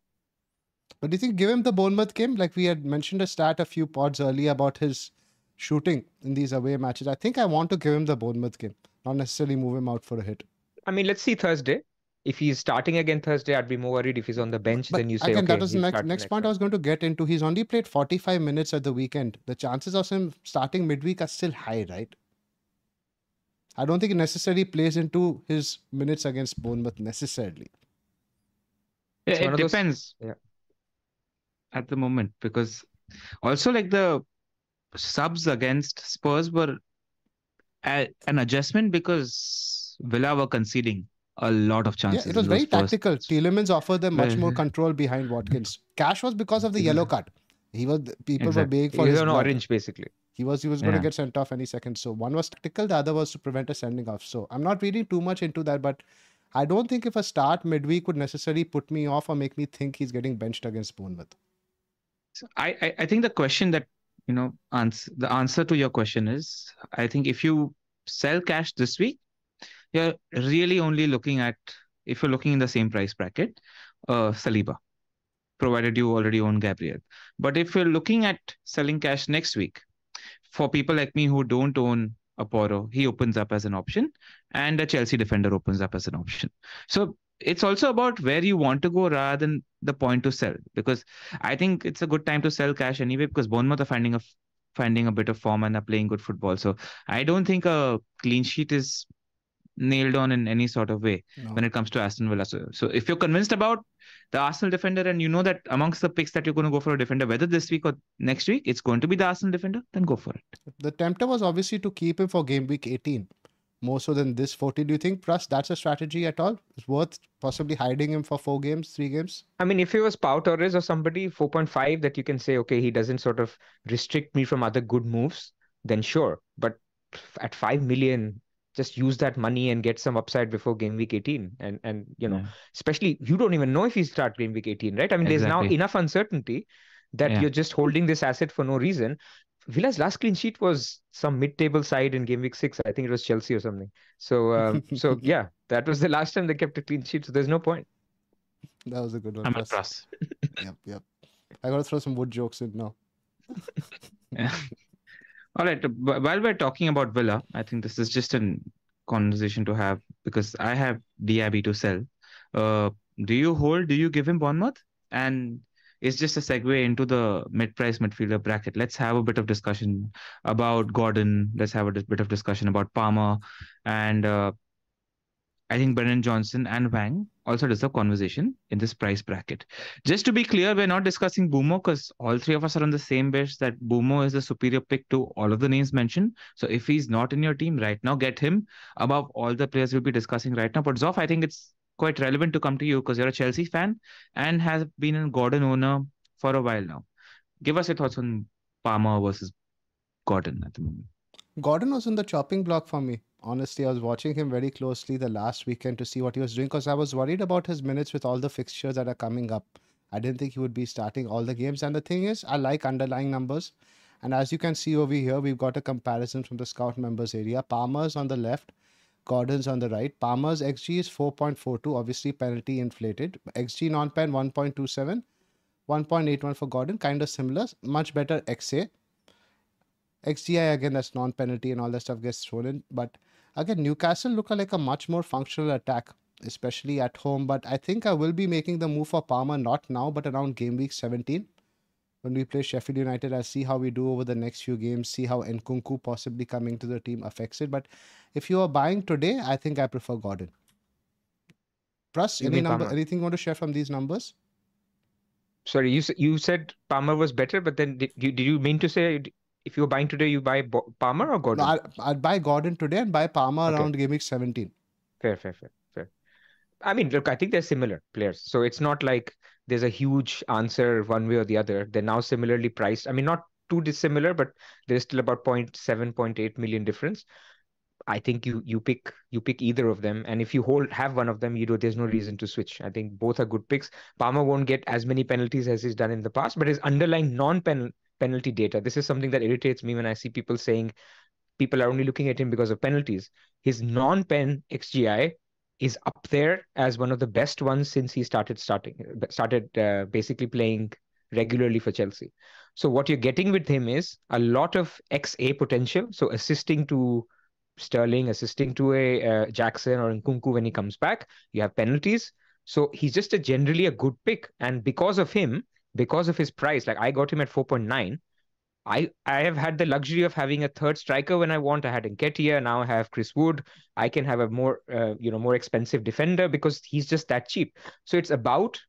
Speaker 2: But do you think give him the Bournemouth game? Like we had mentioned a stat a few pods earlier about his shooting in these away matches. I think I want to give him the Bournemouth game, not necessarily move him out for a hit.
Speaker 3: I mean, let's see Thursday if he's starting again Thursday, I'd be more worried. If he's on the bench, but then you say, again, okay,
Speaker 2: that was the next, next point I was going to get into. He's only played 45 minutes at the weekend. The chances of him starting midweek are still high, right? I don't think it necessarily plays into his minutes against Bournemouth necessarily.
Speaker 4: Yeah, it depends. Those... Yeah. At the moment, because also like the subs against Spurs were a, an adjustment because Villa were conceding a lot of chances.
Speaker 2: Yeah, it was very tactical. First... Tielemans offered them much more mm-hmm. control behind Watkins. Cash was because of the yellow mm-hmm. card. He was people exactly. were begging for
Speaker 3: he
Speaker 2: his
Speaker 3: an orange basically.
Speaker 2: He was he was going to get sent off any second. So one was tactical, the other was to prevent a sending off. So I'm not reading too much into that, but I don't think if a start midweek would necessarily put me off or make me think he's getting benched against Bournemouth.
Speaker 4: So I, I, I think the question that you know answer the answer to your question is I think if you sell cash this week, you're really only looking at if you're looking in the same price bracket, uh, Saliba, provided you already own Gabriel. But if you're looking at selling cash next week, for people like me who don't own a Porro, he opens up as an option, and a Chelsea defender opens up as an option. So it's also about where you want to go rather than the point to sell. Because I think it's a good time to sell cash anyway, because Bournemouth are finding a finding a bit of form and are playing good football. So I don't think a clean sheet is nailed on in any sort of way no. when it comes to Aston Villa. So, so if you're convinced about the Arsenal defender and you know that amongst the picks that you're going to go for a defender, whether this week or next week, it's going to be the Arsenal defender, then go for it.
Speaker 2: The tempter was obviously to keep him for game week 18 more so than this 40. Do you think, Pras that's a strategy at all? It's worth possibly hiding him for four games, three games?
Speaker 3: I mean, if he was Pau Torres or somebody, 4.5, that you can say, okay, he doesn't sort of restrict me from other good moves, then sure. But at 5 million, just use that money and get some upside before game week 18 and and you know yeah. especially you don't even know if you start game week 18 right i mean exactly. there's now enough uncertainty that yeah. you're just holding this asset for no reason Villa's last clean sheet was some mid-table side in game week six. I think it was Chelsea or something. So, um, (laughs) so yeah, that was the last time they kept a clean sheet. So there's no point.
Speaker 2: That was a good one.
Speaker 4: I'm impressed. (laughs)
Speaker 2: yep, yep. I gotta throw some wood jokes in now. (laughs)
Speaker 4: yeah. All right. While we're talking about Villa, I think this is just a conversation to have because I have Diaby to sell. Uh, do you hold? Do you give him Bournemouth? And it's just a segue into the mid-price midfielder bracket. Let's have a bit of discussion about Gordon. Let's have a bit of discussion about Palmer, and uh, I think Brennan Johnson and Hwang also deserve conversation in this price bracket. Just to be clear, we're not discussing Mbeumo because all three of us are on the same bench that Mbeumo is the superior pick to all of the names mentioned. So if he's not in your team right now, get him above all the players we'll be discussing right now. But Zoff, I think it's quite relevant to come to you because you're a Chelsea fan and has been a Gordon owner for a while now. Give us your thoughts on Palmer versus Gordon at the moment.
Speaker 2: Gordon was on the chopping block for me honestly, I was watching him very closely the last weekend to see what he was doing because I was worried about his minutes with all the fixtures that are coming up. I didn't think he would be starting all the games. And the thing is, I like underlying numbers. And as you can see over here, we've got a comparison from the scout members area. Palmer's on the left, Gordon's on the right. Palmer's XG is 4.42, obviously penalty inflated. XG non-pen 1.27, 1.81 for Gordon, kind of similar, much better XA. XGI again, that's non-penalty and all that stuff gets thrown in. But again, Newcastle look like a much more functional attack, especially at home. But I think I will be making the move for Palmer not now, but around game week 17 when we play Sheffield United. I'll see how we do over the next few games, see how Nkunku possibly coming to the team affects it. But if you are buying today, I think I prefer Gordon. Plus, any number, Palmer. anything you want to share from these numbers?
Speaker 3: Sorry, you you said Palmer was better, but then did you, did you mean to say if you're buying today, you buy Palmer or Gordon?
Speaker 2: No, I'd, I'd, buy Gordon today and buy Palmer okay. around game week 17.
Speaker 3: Fair, fair, fair, fair. I mean, look, I think they're similar players. So it's not like there's a huge answer one way or the other. They're now similarly priced. I mean, not too dissimilar, but there's still about 0.7, 0.8 million difference. I think you you pick you pick either of them, and if you hold have one of them, you know there's no reason to switch. I think both are good picks. Palmer won't get as many penalties as he's done in the past, but his underlying non-pen penalty data. This is something that irritates me when I see people saying people are only looking at him because of penalties. His non-pen XGI is up there as one of the best ones since he started starting started uh, basically playing regularly for Chelsea. So what you're getting with him is a lot of XA potential. So assisting to Sterling, assisting to a uh, Jackson or Nkunku when he comes back. You have penalties. So he's just a generally a good pick. And because of him, because of his price, like I got him at 4.9. I, I have had the luxury of having a third striker when I want. I had Nketiah, now I have Chris Wood. I can have a more, uh, you know, more expensive defender because he's just that cheap. So it's about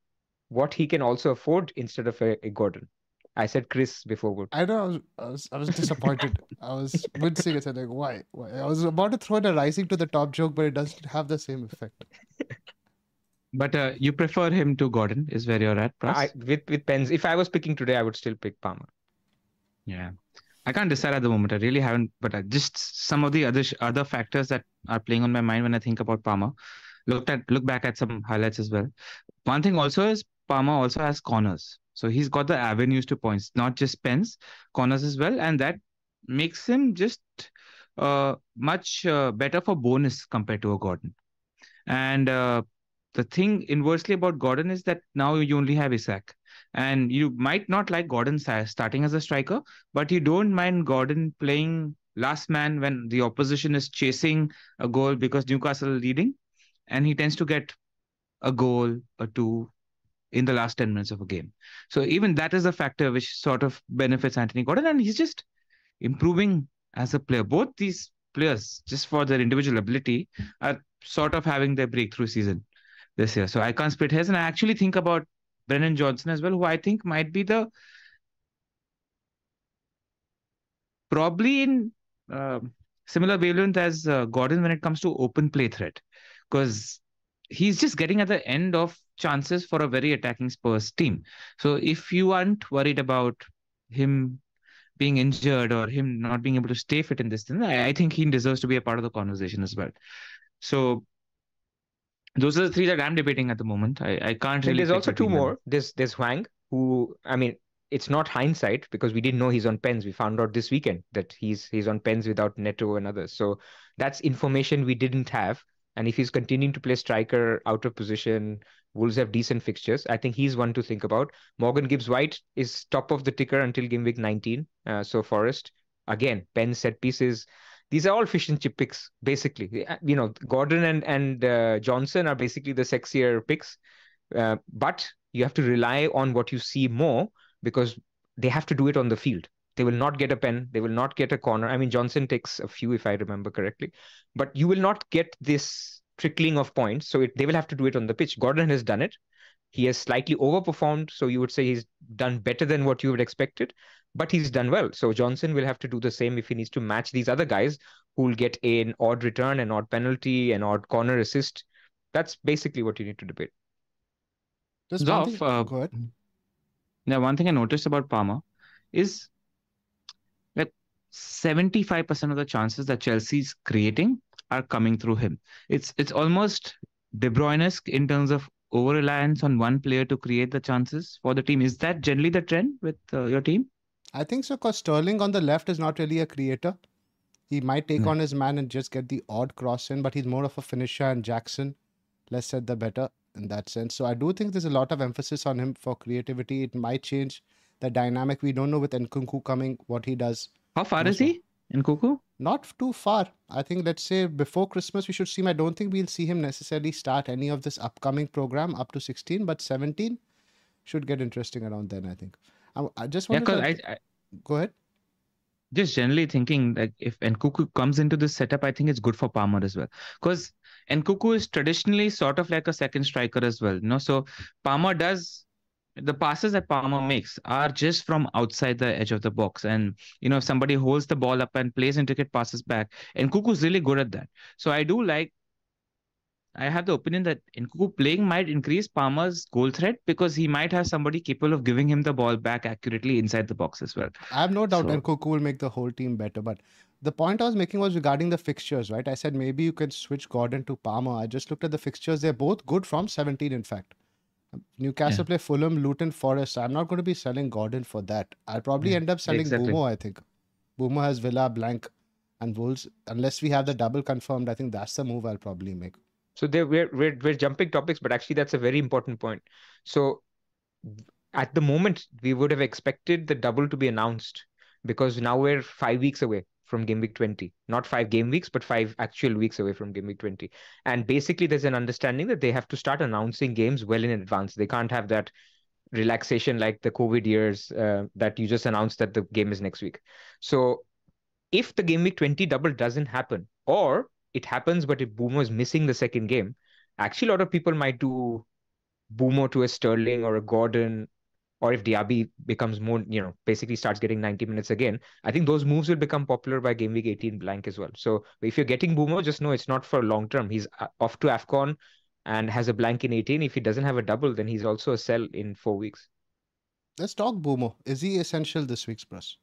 Speaker 3: what he can also afford instead of a, a Gordon. I said Chris before Wood.
Speaker 2: I know. I was, I was, I was disappointed. (laughs) I was wincing. I said, like, why? why? I was about to throw in a rising to the top joke, but it doesn't have the same effect. (laughs)
Speaker 4: But uh, you prefer him to Gordon, is where you're at,
Speaker 3: I, with with pens. If I was picking today, I would still pick Palmer.
Speaker 4: Yeah, I can't decide at the moment. I really haven't. But I just some of the other other factors that are playing on my mind when I think about Palmer. Looked at look back at some highlights as well. One thing also is Palmer also has corners, so he's got the avenues to points, not just pens, corners as well, and that makes him just uh, much uh, better for bonus compared to a Gordon. And uh, the thing inversely about Gordon is that now you only have Isak. And you might not like Gordon starting as a striker, but you don't mind Gordon playing last man when the opposition is chasing a goal because Newcastle are leading. And he tends to get a goal or two in the last 10 minutes of a game. So even that is a factor which sort of benefits Anthony Gordon. And he's just improving as a player. Both these players, just for their individual ability, are sort of having their breakthrough season this year. So I can't split hairs. And I actually think about Brennan Johnson as well, who I think might be the probably in uh, similar wavelength as uh, Gordon when it comes to open play threat, because he's just getting at the end of chances for a very attacking Spurs team. So if you aren't worried about him being injured or him not being able to stay fit in this thing, I, I think he deserves to be a part of the conversation as well. So those are the three that I'm debating at the moment. I, I can't really.
Speaker 3: There's also two more. There's there's Hwang, who I mean, it's not hindsight because we didn't know he's on pens. We found out this weekend that he's he's on pens without Neto and others. So that's information we didn't have. And if he's continuing to play striker out of position, Wolves have decent fixtures. I think he's one to think about. Morgan Gibbs White is top of the ticker until game week 19. Uh, so Forest again, pen set pieces these are all fish and chip picks, basically. You know, Gordon and and uh, Johnson are basically the sexier picks, uh, but you have to rely on what you see more because they have to do it on the field. They will not get a pen. They will not get a corner. I mean, Johnson takes a few, if I remember correctly, but you will not get this trickling of points. So it, they will have to do it on the pitch. Gordon has done it. He has slightly overperformed. So you would say he's done better than what you would expected but he's done well. So Johnson will have to do the same if he needs to match these other guys who will get an odd return, an odd penalty, an odd corner assist. That's basically what you need to debate.
Speaker 4: Just Zoff, uh, go ahead. Now, one thing I noticed about Palmer is that 75% of the chances that Chelsea's creating are coming through him. It's it's almost De Bruyne-esque in terms of over reliance on one player to create the chances for the team. Is that generally the trend with uh, your team?
Speaker 2: I think so because Sterling on the left is not really a creator. He might take mm. on his man and just get the odd cross in, but he's more of a finisher and Jackson, less said the better in that sense. So I do think there's a lot of emphasis on him for creativity. It might change the dynamic. We don't know with Nkunku coming what he does
Speaker 4: How far is he Nkunku?
Speaker 2: Not too far. I think let's say before Christmas we should see him. I don't think we'll see him necessarily start any of this upcoming program up to 16, but 17 should get interesting around then. I think. I, I just want
Speaker 4: yeah,
Speaker 2: to
Speaker 4: I, I,
Speaker 2: go ahead.
Speaker 4: Just generally thinking like if Nkunku comes into this setup, I think it's good for Palmer as well because Nkunku is traditionally sort of like a second striker as well. You know, so Palmer does the passes that Palmer makes are just from outside the edge of the box. And, you know, if somebody holds the ball up and plays intricate passes back, Nkunku's really good at that. So I do like, I have the opinion that Nkunku playing might increase Palmer's goal threat because he might have somebody capable of giving him the ball back accurately inside the box as well.
Speaker 2: I have no doubt so, Nkunku will make the whole team better. But the point I was making was regarding the fixtures, right? I said maybe you can switch Gordon to Palmer. I just looked at the fixtures. They're both good from 17, in fact. Newcastle yeah. play Fulham, Luton, Forest. I'm not going to be selling Gordon for that. I'll probably yeah, end up selling exactly. Mbeumo, I think. Mbeumo has Villa, Blank, and Wolves. Unless we have the double confirmed, I think that's the move I'll probably make.
Speaker 3: So we're, we're, we're jumping topics, but actually that's a very important point. So at the moment, we would have expected the double to be announced because now we're five weeks away from game week 20 not five game weeks but five actual weeks away from game week 20 and basically there's an understanding that they have to start announcing games well in advance. They can't have that relaxation like the covid years uh, that you just announced that the game is next week. So if the game week 20 double doesn't happen or it happens but if Mbeumo is missing the second game actually a lot of people might do Boomer to a sterling or a gordon or if Diaby becomes more, you know, basically starts getting 90 minutes again, I think those moves will become popular by game week 18 blank as well. So if you're getting Boomer, just know it's not for long term. He's uh, off to AFCON and has a blank in 18. If he doesn't have a double, then he's also a sell in four weeks.
Speaker 2: Let's talk Boomer. Is he essential this week's press?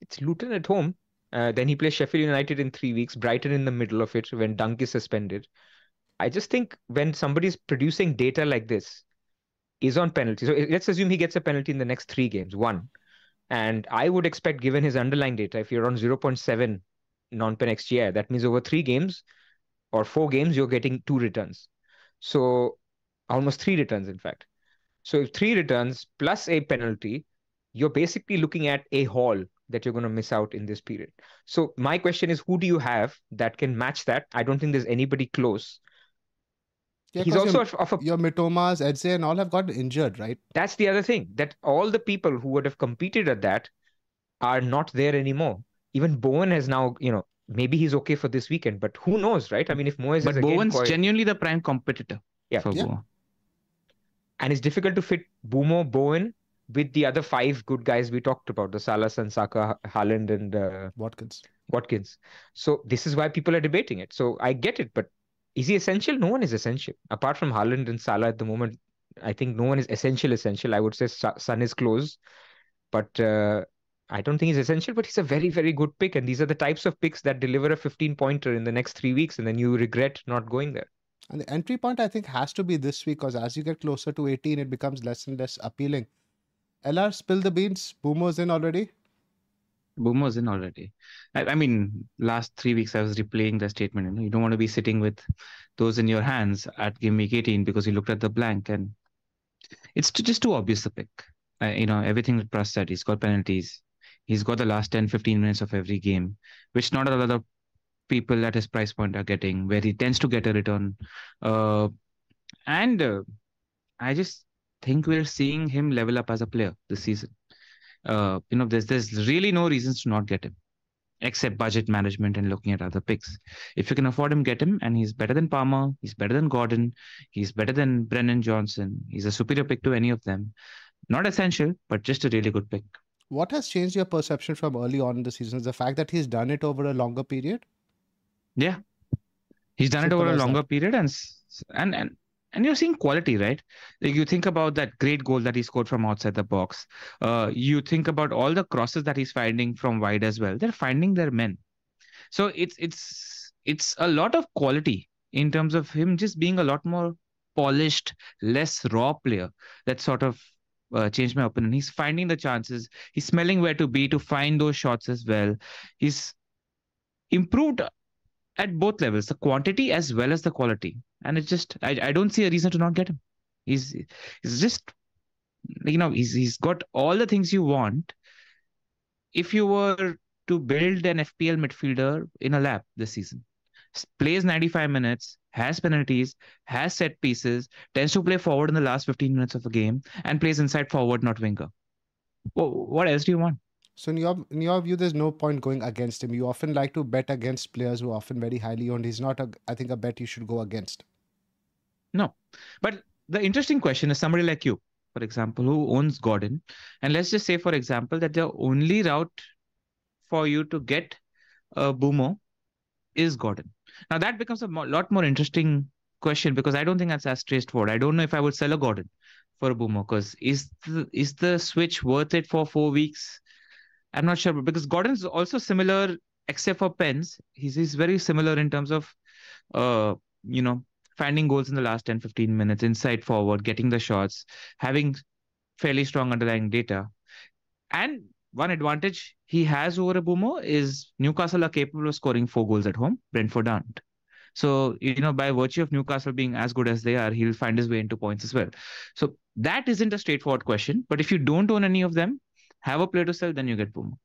Speaker 3: It's Luton at home. Uh, then he plays Sheffield United in three weeks, Brighton in the middle of it when Dunk is suspended. I just think when somebody's producing data like this, is on penalty. So let's assume he gets a penalty in the next three games, one. And I would expect, given his underlying data, if you're on 0.7 non-pen XGI, that means over three games or four games, you're getting two returns. So almost three returns, in fact. So if three returns plus a penalty, you're basically looking at a haul that you're going to miss out in this period. So my question is, who do you have that can match that? I don't think there's anybody close.
Speaker 2: Yeah, he's also your, of a, your Mitomas, Eze, and all have gotten injured, right?
Speaker 3: That's the other thing. That all the people who would have competed at that are not there anymore. Even Bowen has now, you know, maybe he's okay for this weekend, but who knows, right? I mean, if Moyes
Speaker 4: but
Speaker 3: is
Speaker 4: Bowen's again, genuinely the prime competitor.
Speaker 3: Yeah,
Speaker 4: for
Speaker 3: yeah. Bowen. And it's difficult to fit Mbeumo, Bowen with the other five good guys we talked about: the Salah, and Saka, Haaland, and uh,
Speaker 2: Watkins.
Speaker 3: Watkins. So this is why people are debating it. So I get it, but is he essential? No one is essential. Apart from Haaland and Salah at the moment, I think no one is essential. Essential. I would say Son is close, but uh, I don't think he's essential. But he's a very, very good pick, and these are the types of picks that deliver a 15 pointer in the next three weeks, and then you regret not going there.
Speaker 2: And the entry point, I think, has to be this week because as you get closer to 18, it becomes less and less appealing. LR, spill the beans. Boomer's in already.
Speaker 4: Boomer's in already. I, I, mean, last three weeks I was replaying the statement. You know, you don't want to be sitting with those in your hands at game week 18 because you looked at the blank and it's just too obvious to pick. Uh, you know, everything that Pras said, he's got penalties. He's got the last 10, 15 minutes of every game, which not a lot of people at his price point are getting, where he tends to get a return. Uh, and uh, I just think we're seeing him level up as a player this season uh, you know, there's there's really no reasons to not get him, except budget management and looking at other picks. If you can afford him, get him, and he's better than Palmer, he's better than Gordon, he's better than Brennan Johnson. He's a superior pick to any of them. Not essential, but just a really good pick.
Speaker 2: What has changed your perception from early on in the season? Is the fact that he's done it over a longer period?
Speaker 4: Yeah, he's done it over a longer that. period, and and and and you're seeing quality, right? Like you think about that great goal that he scored from outside the box. Uh, you think about all the crosses that he's finding from wide as well. They're finding their men. So it's it's it's a lot of quality in terms of him just being a lot more polished, less raw player. That sort of uh, changed my opinion. He's finding the chances. He's smelling where to be to find those shots as well. He's improved at both levels, the quantity as well as the quality and it's just I, I don't see a reason to not get him. He's he's just you know he's he's got all the things you want. if you were to build an FPL midfielder in a lab this season, plays 95 minutes, has penalties, has set pieces, tends to play forward in the last 15 minutes of a game, and plays inside forward, not winger. What else do you want?
Speaker 2: So in your in your view, there's no point going against him. You often like to bet against players who are often very highly owned. He's not a I think a bet you should go against.
Speaker 4: No. But the interesting question is somebody like you, for example, who owns Gordon. And let's just say, for example, that the only route for you to get a Mbeumo is Gordon. Now that becomes a mo- lot more interesting question because I don't think that's as straightforward. I don't know if I would sell a Gordon for a Mbeumo because is the, is the switch worth it for four weeks? I'm not sure because Gordon's also similar except for pens. He's, he's very similar in terms of, uh, you know, finding goals in the last 10, 15 minutes, inside forward, getting the shots, having fairly strong underlying data. And one advantage he has over a Mbeumo is Newcastle are capable of scoring four goals at home. Brentford aren't. So, you know, by virtue of Newcastle being as good as they are, he'll find his way into points as well. So that isn't a straightforward question. But if you don't own any of them, have a player to sell, then you get Mbeumo.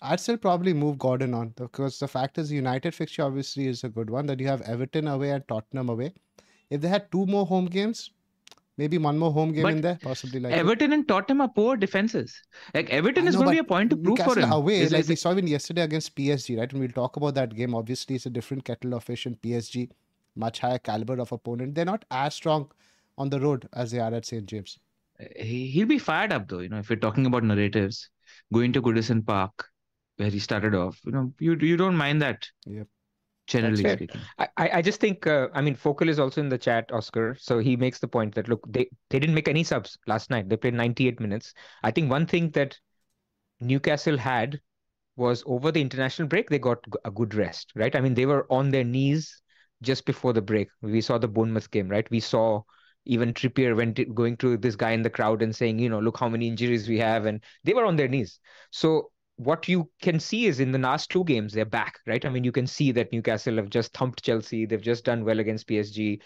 Speaker 2: I'd still probably move Gordon on because the fact is, United fixture obviously is a good one. That you have Everton away and Tottenham away. If they had two more home games, maybe one more home game but in there, possibly like
Speaker 4: Everton it. and Tottenham are poor defenses. Like Everton is going to be a point to prove for him.
Speaker 2: Away, is, like we saw even yesterday against PSG, right? And we'll talk about that game. Obviously, it's a different kettle of fish in PSG, much higher caliber of opponent. They're not as strong on the road as they are at St James.
Speaker 4: He'll be fired up though. You know, if we're talking about narratives, going to Goodison Park, where he started off. You know, you you don't mind that.
Speaker 2: Yep.
Speaker 4: Generally speaking,
Speaker 3: I, I just think uh, I mean Focal is also in the chat, Oscar. So he makes the point that look they they didn't make any subs last night. They played 98 minutes. I think one thing that Newcastle had was over the international break they got a good rest, right? I mean they were on their knees just before the break. We saw the Bournemouth game, right? We saw even Trippier went going to this guy in the crowd and saying, you know, look how many injuries we have, and they were on their knees. So what you can see is in the last two games they're back, right? I mean, you can see that Newcastle have just thumped Chelsea. They've just done well against PSG.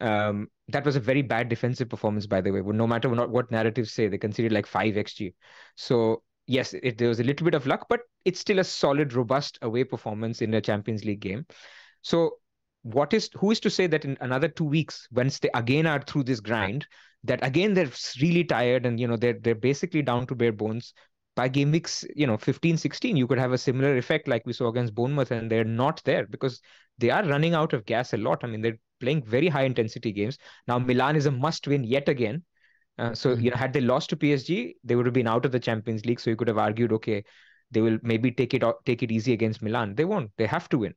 Speaker 3: Um, that was a very bad defensive performance, by the way. No matter what, what narratives say, they conceded like five xG. So yes, it, there was a little bit of luck, but it's still a solid, robust away performance in a Champions League game. So what is who is to say that in another two weeks, once they again are through this grind, that again they're really tired and you know they're they're basically down to bare bones by game weeks, you know, 15, 16, you could have a similar effect like we saw against Bournemouth, and they're not there because they are running out of gas a lot. I mean, they're playing very high intensity games. Now, Milan is a must win yet again. Uh, so, mm-hmm. you know, had they lost to PSG, they would have been out of the Champions League. So you could have argued, okay, they will maybe take it take it easy against Milan. They won't. They have to win.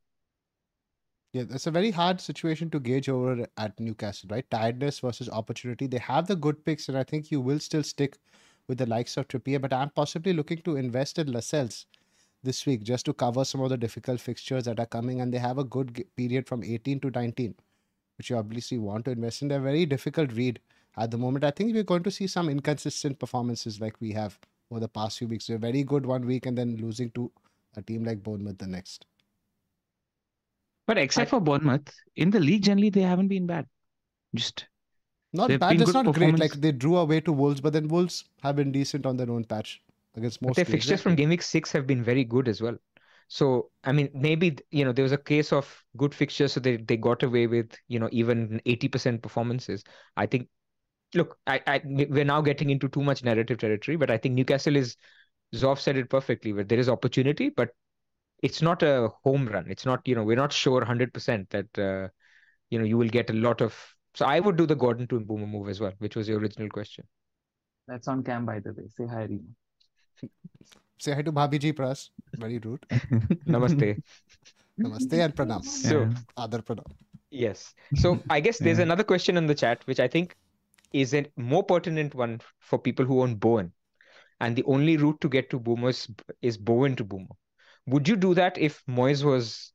Speaker 2: Yeah, it's a very hard situation to gauge over at Newcastle, right? Tiredness versus opportunity. They have the good picks, and I think you will still stick with the likes of Trippier, but I'm possibly looking to invest in Lascelles this week just to cover some of the difficult fixtures that are coming. And they have a good period from 18 to 19, which you obviously want to invest in. They're very difficult read at the moment. I think we're going to see some inconsistent performances like we have over the past few weeks. They're very good one week and then losing to a team like Bournemouth the next.
Speaker 4: But except I, for Bournemouth, in the league generally they haven't been bad. Just
Speaker 2: not bad, It's not great. Like they drew away to Wolves, but then Wolves have been decent on their own patch against most.
Speaker 3: But their fixtures from game week six have been very good as well. So I mean, maybe you know there was a case of good fixtures, so they they got away with you know even eighty percent performances. I think. Look, I, I we're now getting into too much narrative territory, but I think Newcastle is. Zoff said it perfectly. Where there is opportunity, but it's not a home run. It's not you know we're not sure hundred percent that uh, you know you will get a lot of so I would do the Gordon to Mbeumo move as well, which was your original question.
Speaker 4: That's on cam, by the way. Say hi, Rima.
Speaker 2: Say hi to Bhabhi Ji Pras. Very rude. (laughs)
Speaker 3: Namaste.
Speaker 2: Namaste and pranam. So, yeah. Adar pranam.
Speaker 3: Yes. So I guess there's yeah. another question in the chat, which I think is a more pertinent one for people who own Bowen. And the only route to get to Mbeumo is, is Bowen to Mbeumo. Would you do that if Moyes was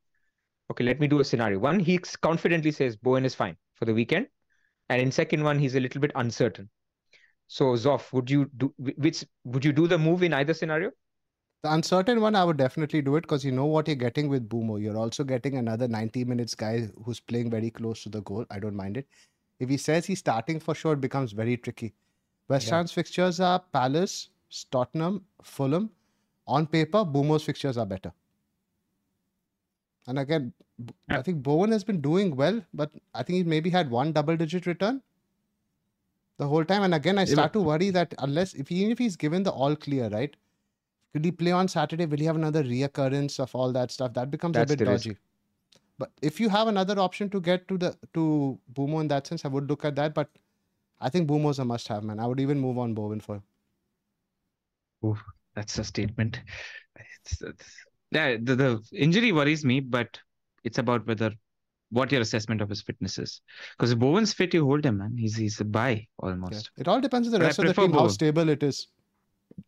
Speaker 3: okay? Let me do a scenario. One, he confidently says Bowen is fine for the weekend. And in second one, he's a little bit uncertain. So Zoff, would you do which would you do the move in either scenario?
Speaker 2: The uncertain one, I would definitely do it because you know what you're getting with Mbeumo. You're also getting another 90 minutes guy who's playing very close to the goal. I don't mind it. If he says he's starting for sure, it becomes very tricky. West yeah. Ham's fixtures are Palace, Tottenham, Fulham, on paper, Mbeumo's fixtures are better. And again, I think Bowen has been doing well, but I think he maybe had one double digit return the whole time. And again, I start to worry that unless, if even if he's given the all clear, right? Could he play on Saturday? Will he have another reoccurrence of all that stuff? That becomes That's a bit dodgy. Risk. But if you have another option to get to the to Mbeumo in that sense, I would look at that. But I think Mbeumo's a must-have, man. I would even move on Bowen for.
Speaker 4: Oh, that's a statement. It's, it's, yeah, the, the injury worries me, but it's about whether what your assessment of his fitness is. Because if Bowen's fit, you hold him, man. He's he's a buy almost.
Speaker 2: Yeah. It all depends on the but rest of the team, Bowen. how stable it is.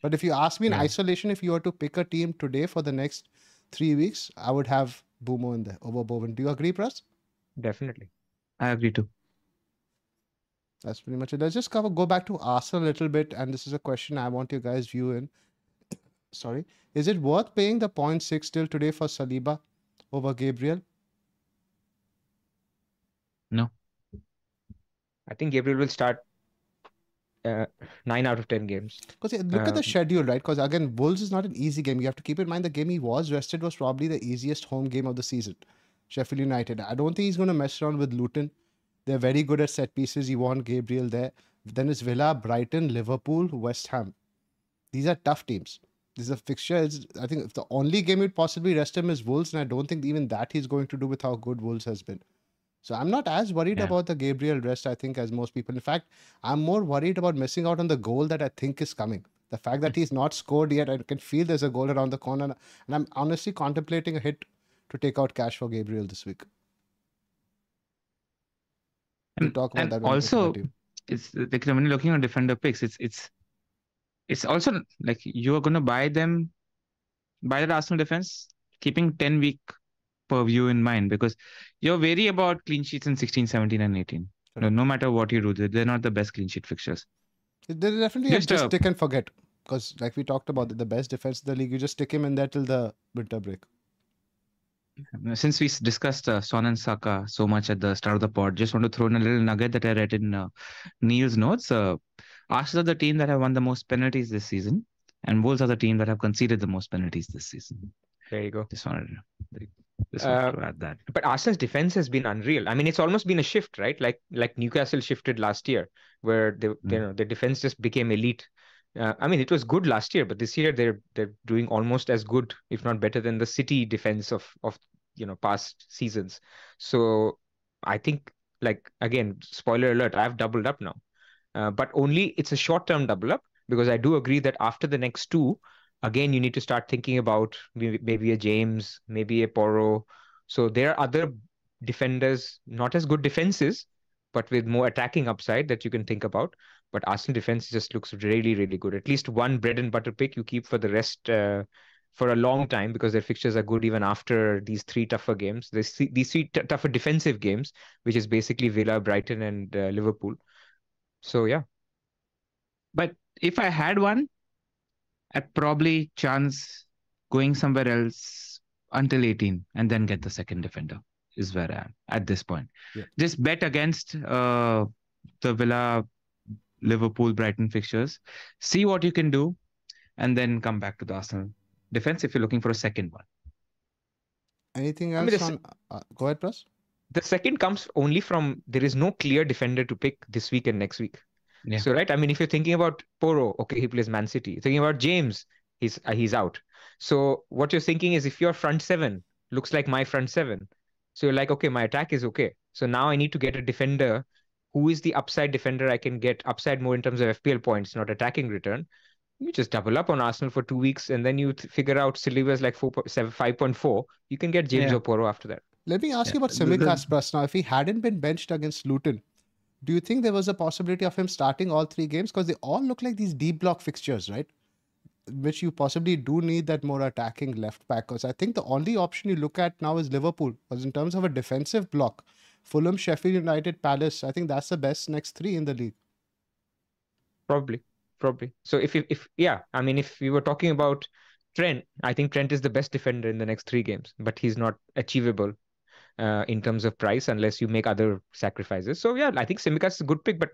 Speaker 2: But if you ask me in yeah. isolation, if you were to pick a team today for the next three weeks, I would have Mbeumo in there over Bowen. Do you agree, Pras?
Speaker 3: Definitely.
Speaker 4: I agree too.
Speaker 2: That's pretty much it. Let's just cover go back to Arsenal a little bit, and this is a question I want you guys view in. Sorry, is it worth paying the 0.6 till today for Saliba over Gabriel?
Speaker 4: No.
Speaker 3: I think Gabriel will start uh, nine out of ten games.
Speaker 2: Because look um, at the um, schedule, right? Because again, Wolves is not an easy game. You have to keep in mind the game he was rested was probably the easiest home game of the season. Sheffield United. I don't think he's going to mess around with Luton. They're very good at set pieces. You want Gabriel there. Then it's Villa, Brighton, Liverpool, West Ham. These are tough teams. This is a fixture. It's, I think if the only game you'd possibly rest him is Wolves, and I don't think even that he's going to do with how good Wolves has been. So I'm not as worried yeah. about the Gabriel rest, I think, as most people. In fact, I'm more worried about missing out on the goal that I think is coming. The fact that he's not scored yet, I can feel there's a goal around the corner. And I'm honestly contemplating a hit to take out cash for Gabriel this week.
Speaker 4: And, we'll talk about and that also, it's like when you're looking at defender picks, it's it's it's also like you're going to buy them, buy that Arsenal defense, keeping 10 week purview in mind because you're wary about clean sheets in 16, 17, and 18. No, no matter what you do, they're not the best clean sheet fixtures.
Speaker 2: They're definitely just, just uh, stick and forget because, like we talked about, the best defense in the league, you just stick him in there till the winter break.
Speaker 4: Since we discussed uh, Son and Saka so much at the start of the pod, just want to throw in a little nugget that I read in uh, Neil's notes. Uh, Arsenal are the team that have won the most penalties this season, and Wolves are the team that have conceded the most penalties this season.
Speaker 3: There you go.
Speaker 4: Just wanted to, just
Speaker 3: wanted uh, to add that. But Arsenal's defense has been unreal. I mean, it's almost been a shift, right? Like like Newcastle shifted last year, where they, mm. you know the defense just became elite. Uh, I mean, it was good last year, but this year they're they're doing almost as good, if not better, than the City defense of of you know past seasons. So I think, like again, spoiler alert, I've doubled up now, uh, but only it's a short term double up because I do agree that after the next two, again, you need to start thinking about maybe a James, maybe a Porro. So there are other defenders, not as good defenses, but with more attacking upside that you can think about. But Arsenal defense just looks really, really good. At least one bread and butter pick you keep for the rest uh, for a long time because their fixtures are good even after these three tougher games. These three, these three t- tougher defensive games, which is basically Villa, Brighton, and uh, Liverpool. So yeah.
Speaker 4: But if I had one, I'd probably chance going somewhere else until 18 and then get the second defender is where I am at this point. Yeah. Just bet against uh, the Villa, Liverpool, Brighton fixtures. See what you can do, and then come back to the Arsenal defense if you're looking for a second one.
Speaker 2: Anything else I mean, on? Uh, go ahead, Pras.
Speaker 3: The second comes only from there is no clear defender to pick this week and next week. Yeah. So right, I mean, if you're thinking about Porro, okay, he plays Man City. Thinking about James, he's uh, he's out. So what you're thinking is if your front seven looks like my front seven, so you're like, okay, my attack is okay. So now I need to get a defender who is the upside defender I can get upside more in terms of FPL points, not attacking return. You just double up on Arsenal for two weeks and then you th- figure out Saliba's like 4, 7, 5.4. You can get James yeah. or Porro after that.
Speaker 2: Let me ask yeah. you about Tsimikas, (laughs) now. If he hadn't been benched against Luton, do you think there was a possibility of him starting all three games? Because they all look like these deep block fixtures, right? Which you possibly do need that more attacking left back. Because I think the only option you look at now is Liverpool. Because in terms of a defensive block, Fulham, Sheffield United, Palace, I think that's the best next three in the league.
Speaker 3: Probably, probably. So if if yeah, I mean, if we were talking about Trent, I think Trent is the best defender in the next three games, but he's not achievable uh, in terms of price unless you make other sacrifices. So yeah, I think Tsimikas is a good pick, but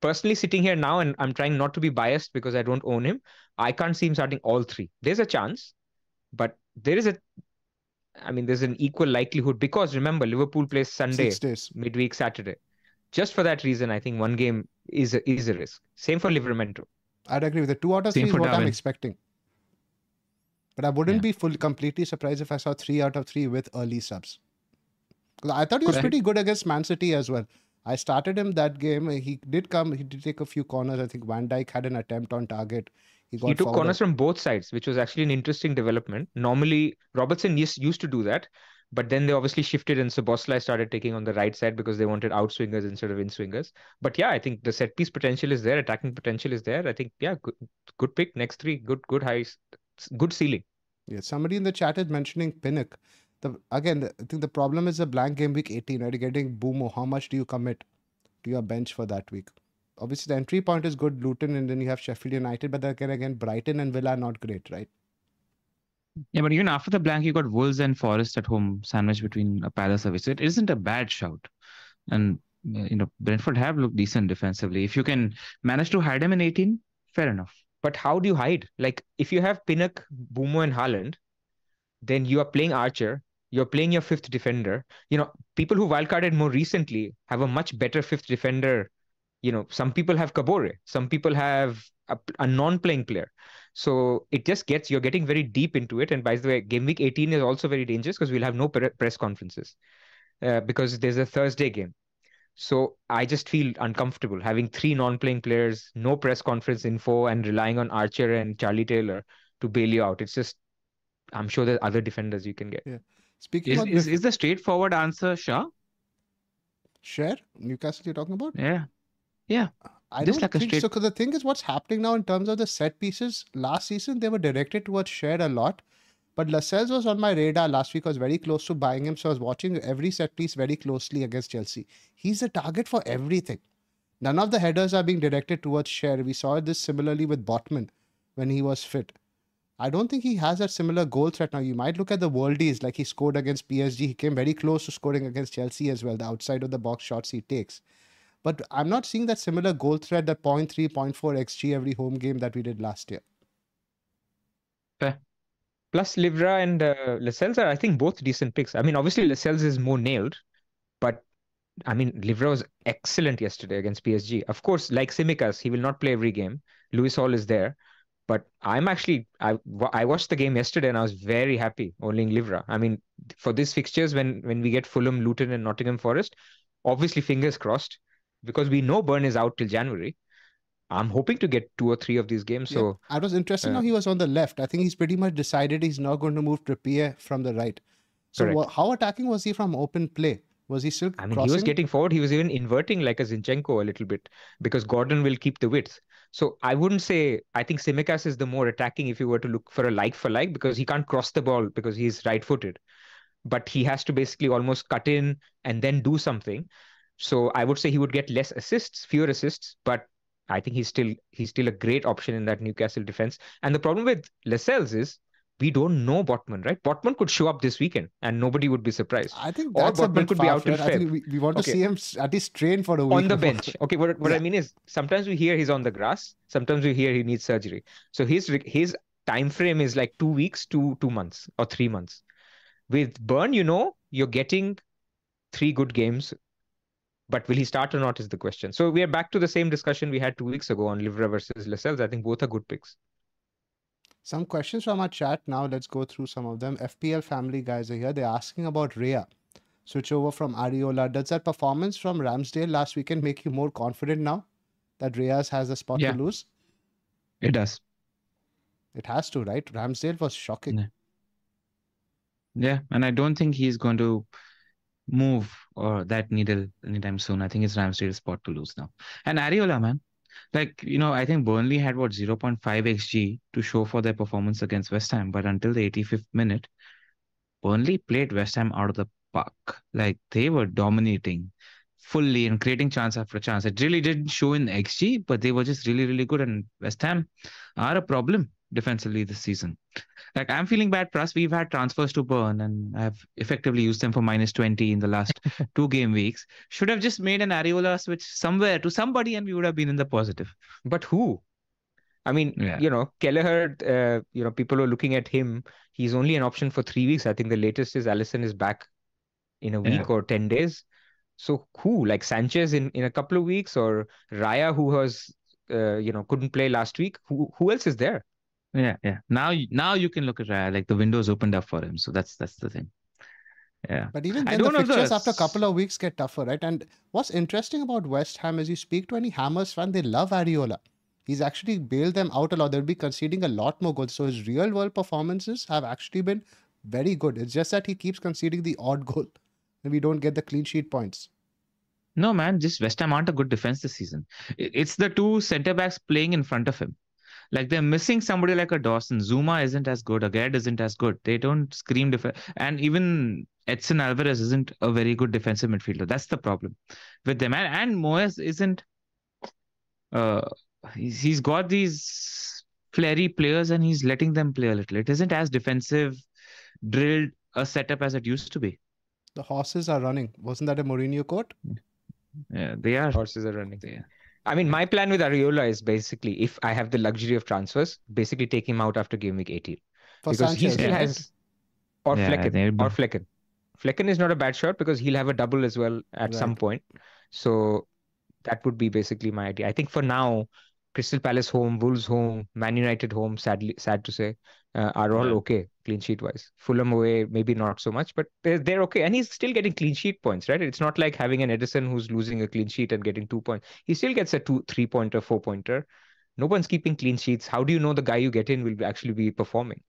Speaker 3: personally sitting here now, and I'm trying not to be biased because I don't own him. I can't see him starting all three. There's a chance, but there is a I mean, there's an equal likelihood because remember, Liverpool plays Sunday, midweek Saturday. Just for that reason, I think one game is a, is a risk. Same for Livramento.
Speaker 2: I'd agree with the two out of Same three is what Darwin. I'm expecting. But I wouldn't yeah. be fully completely surprised if I saw three out of three with early subs. I thought he was pretty good against Man City as well. I started him that game. He did come. He did take a few corners. I think Van Dijk had an attempt on target.
Speaker 3: He, he took corners from both sides, which was actually an interesting development. Normally, Robertson used, to do that, but then they obviously shifted and Szoboszlai started taking on the right side because they wanted outswingers instead of inswingers. But yeah, I think the set piece potential is there, attacking potential is there. I think yeah, good, good pick. Next three, good, good high, good ceiling.
Speaker 2: Yeah, somebody in the chat is mentioning Pinnock. The again, I think the problem is a blank game week 18, right? You getting Mbeumo. How much do you commit to your bench for that week? Obviously, the entry point is good, Luton, and then you have Sheffield United, but then again, Brighton and Villa are not great, right?
Speaker 4: Yeah, but even after the blank, you got Wolves and Forest at home, sandwiched between a Palace service. It isn't a bad shout. And, uh, you know, Brentford have looked decent defensively. If you can manage to hide them in 18, fair enough.
Speaker 3: But how do you hide? Like, if you have Pinnock, Mbeumo, and Haaland, then you are playing Archer, you're playing your fifth defender. You know, people who wildcarded more recently have a much better fifth defender. You know, some people have Kabore, some people have a, a non-playing player. So it just gets you're getting very deep into it. And by the way, game week 18 is also very dangerous because we'll have no press conferences uh, because there's a Thursday game. So I just feel uncomfortable having three non-playing players, no press conference info, and relying on Archer and Charlie Taylor to bail you out. It's just I'm sure there's other defenders you can get.
Speaker 2: Yeah.
Speaker 4: Speaking is, is, is the straightforward answer Shah?
Speaker 2: Schär Newcastle you're talking about?
Speaker 4: Yeah. Yeah.
Speaker 2: I Just don't like think so. Because the thing is, what's happening now in terms of the set pieces, last season they were directed towards Schär a lot. But Lascelles was on my radar last week. I was very close to buying him. So I was watching every set piece very closely against Chelsea. He's a target for everything. None of the headers are being directed towards Schär. We saw this similarly with Botman when he was fit. I don't think he has that similar goal threat now. You might look at the worldies, like he scored against PSG. He came very close to scoring against Chelsea as well, the outside of the box shots he takes. But I'm not seeing that similar goal threat, that 0.3, 0.4 XG every home game that we did last year.
Speaker 3: Fair. Plus, Livra and uh, Lascelles are, I think, both decent picks. I mean, obviously, Lascelles is more nailed, but I mean, Livra was excellent yesterday against PSG. Of course, like Tsimikas, he will not play every game. Lewis Hall is there. But I'm actually, I, I watched the game yesterday and I was very happy owning Livra. I mean, for these fixtures, when, when we get Fulham, Luton, and Nottingham Forest, obviously, fingers crossed because we know Burn is out till January. I'm hoping to get two or three of these games. Yeah. So
Speaker 2: I was interested uh, how he was on the left. I think he's pretty much decided he's not going to move Trippier from the right. So how attacking was he from open play? Was he still? I mean, crossing?
Speaker 3: he was getting forward. He was even inverting like a Zinchenko a little bit because Gordon will keep the width. So I wouldn't say I think Tsimikas is the more attacking if you were to look for a like for like because he can't cross the ball because he's right-footed, but he has to basically almost cut in and then do something. So I would say he would get less assists, fewer assists, but I think he's still he's still a great option in that Newcastle defense. And the problem with Lascelles is we don't know Botman, right? Botman could show up this weekend and nobody would be surprised.
Speaker 2: I think that's or Botman could be out in I think we, we want okay. to see him at least train for a week.
Speaker 3: On the bench. Okay, what, what yeah. I mean is sometimes we hear he's on the grass, sometimes we hear he needs surgery. So his his time frame is like two weeks to two months or three months. With Burn, you know, you're getting three good games but will he start or not is the question. So we are back to the same discussion we had two weeks ago on Livra versus Lascelles. I think both are good picks.
Speaker 2: Some questions from our chat now. Let's go through some of them. FPL family guys are here. They're asking about Raya. Switch over from Areola. Does that performance from Ramsdale last weekend make you more confident now that Raya has a spot yeah. to lose?
Speaker 4: It does.
Speaker 2: It has to, right? Ramsdale was shocking.
Speaker 4: Yeah. yeah, and I don't think he's going to move or that needle anytime soon. I think it's Ramsdale's spot to lose now. And Areola, man, like you know, I think Burnley had what 0.5 xg to show for their performance against West Ham, but until the 85th minute, Burnley played West Ham out of the park. Like they were dominating fully and creating chance after chance. It really didn't show in xg, but they were just really, really good. And West Ham are a problem defensively this season. Like I'm feeling bad. Plus, we've had transfers to burn, and I've effectively used them for minus twenty in the last (laughs) two game weeks. Should have just made an Areola switch somewhere to somebody, and we would have been in the positive.
Speaker 3: But who? I mean, yeah. you know, Kelleher. Uh, you know, people are looking at him. He's only an option for three weeks. I think the latest is Alisson is back in a week yeah. or ten days. So who? Like Sanchez in in a couple of weeks, or Raya, who was uh, you know couldn't play last week. Who who else is there?
Speaker 4: Yeah, yeah. Now, now you can look at Raya. Like the windows opened up for him. So that's that's the thing. Yeah.
Speaker 2: But even then, the fixtures after a couple of weeks get tougher, right? And what's interesting about West Ham is you speak to any Hammers fan, they love Areola. He's actually bailed them out a lot. They'll be conceding a lot more goals. So his real world performances have actually been very good. It's just that he keeps conceding the odd goal and we don't get the clean sheet points.
Speaker 4: No, man, just West Ham aren't a good defense this season. It's the two centre backs playing in front of him. Like they're missing somebody like a Dawson. Zouma isn't as good. Aguerd isn't as good. They don't scream defense. And even Edson Alvarez isn't a very good defensive midfielder. That's the problem with them. And, and Moyes isn't. Uh, he's, he's got these flary players and he's letting them play a little. It isn't as defensive, drilled a setup as it used to be.
Speaker 2: The horses are running. Wasn't that a Mourinho quote?
Speaker 4: Yeah, they are.
Speaker 3: Horses are running. Yeah. I mean, my plan with Areola is basically if I have the luxury of transfers, basically take him out after game week 18. For because Sanchez, he still yeah. has. Or yeah, Flekken. Or Flekken. Flekken is not a bad shot because he'll have a double as well at right. some point. So that would be basically my idea. I think for now, Crystal Palace home, Wolves home, Man United home, sadly, sad to say, uh, are all yeah. okay clean sheet wise. Fulham away, maybe not so much, but they're, they're okay. And he's still getting clean sheet points, right? It's not like having an Ederson who's losing a clean sheet and getting two points. He still gets a two, three pointer, four pointer. No one's keeping clean sheets. How do you know the guy you get in will actually be performing?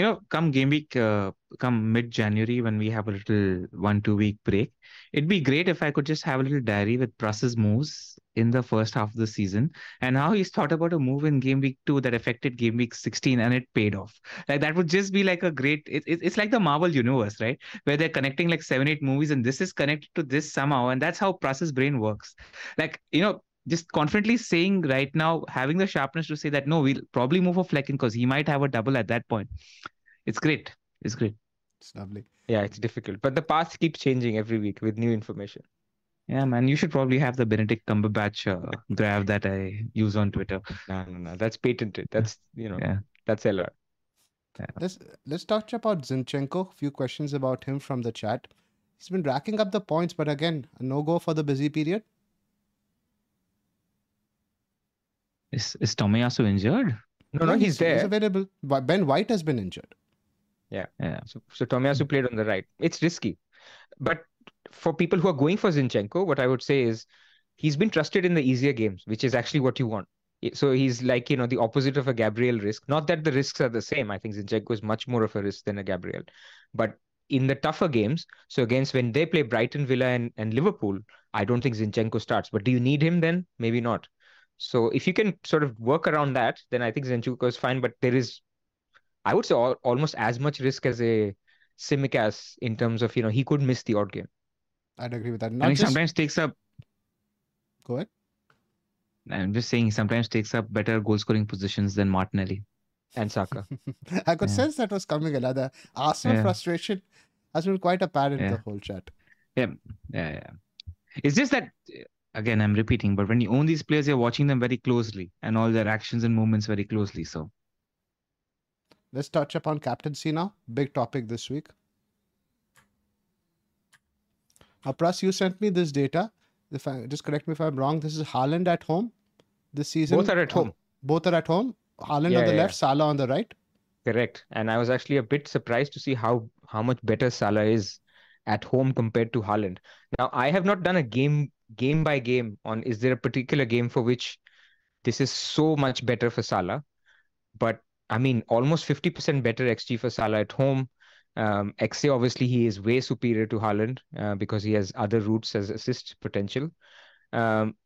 Speaker 4: You know, come game week, uh, come mid January when we have a little one, two week break, it'd be great if I could just have a little diary with Pras's moves in the first half of the season and how he's thought about a move in game week two that affected game week 16 and it paid off. Like that would just be like a great, it, it, it's like the Marvel universe, right? Where they're connecting like seven, eight movies and this is connected to this somehow. And that's how Pras's brain works. Like, you know, just confidently saying right now, having the sharpness to say that no, we'll probably move for Flekken because he might have a double at that point. It's great. It's great.
Speaker 2: It's lovely.
Speaker 3: Yeah, it's difficult, but the path keeps changing every week with new information.
Speaker 4: Yeah, man, you should probably have the Benedict Cumberbatch uh, graph that I use on Twitter.
Speaker 3: No, no, no, that's patented. That's you know, yeah. that's LR.
Speaker 2: Yeah. Let's let's talk about Zinchenko. A few questions about him from the chat. He's been racking up the points, but again, no go for the busy period.
Speaker 4: Is is Tomiyasu injured?
Speaker 3: No, no, he's, he's there.
Speaker 2: He's available. Ben White has been injured.
Speaker 3: Yeah, yeah. So, so Tomiyasu played on the right. It's risky, but for people who are going for Zinchenko, what I would say is he's been trusted in the easier games, which is actually what you want. So he's like you know the opposite of a Gabriel risk. Not that the risks are the same. I think Zinchenko is much more of a risk than a Gabriel, but in the tougher games, so against when they play Brighton, Villa, and, and Liverpool, I don't think Zinchenko starts. But do you need him then? Maybe not. So if you can sort of work around that, then I think Zinchenko is fine. But there is, I would say, all, almost as much risk as a Tsimikas in terms of you know he could miss the odd game.
Speaker 2: I'd agree with that.
Speaker 4: Not and he just... sometimes takes up.
Speaker 2: Go ahead.
Speaker 4: I'm just saying he sometimes takes up better goal scoring positions than Martinelli
Speaker 3: and Saka. (laughs)
Speaker 2: I could yeah. sense that was coming. Another Arsenal yeah. frustration has been quite apparent yeah. in the whole chat.
Speaker 4: Yeah, yeah, yeah. It's just that again, I'm repeating, but when you own these players, you're watching them very closely and all their actions and movements very closely. So
Speaker 2: let's touch upon captaincy now. Big topic this week. Now, Pras, you sent me this data. If I just correct me if I'm wrong, this is Haaland at home this season.
Speaker 3: Both are at um, home.
Speaker 2: both are at home. Haaland yeah, on the yeah. left, Salah on the right.
Speaker 3: Correct. And I was actually a bit surprised to see how how much better Salah is at home compared to Haaland. Now, I have not done a game game by game on is there a particular game for which this is so much better for Salah, but I mean almost 50% better XG for Salah at home. Um, XA obviously he is way superior to Haaland uh, because he has other routes as assist potential. Um,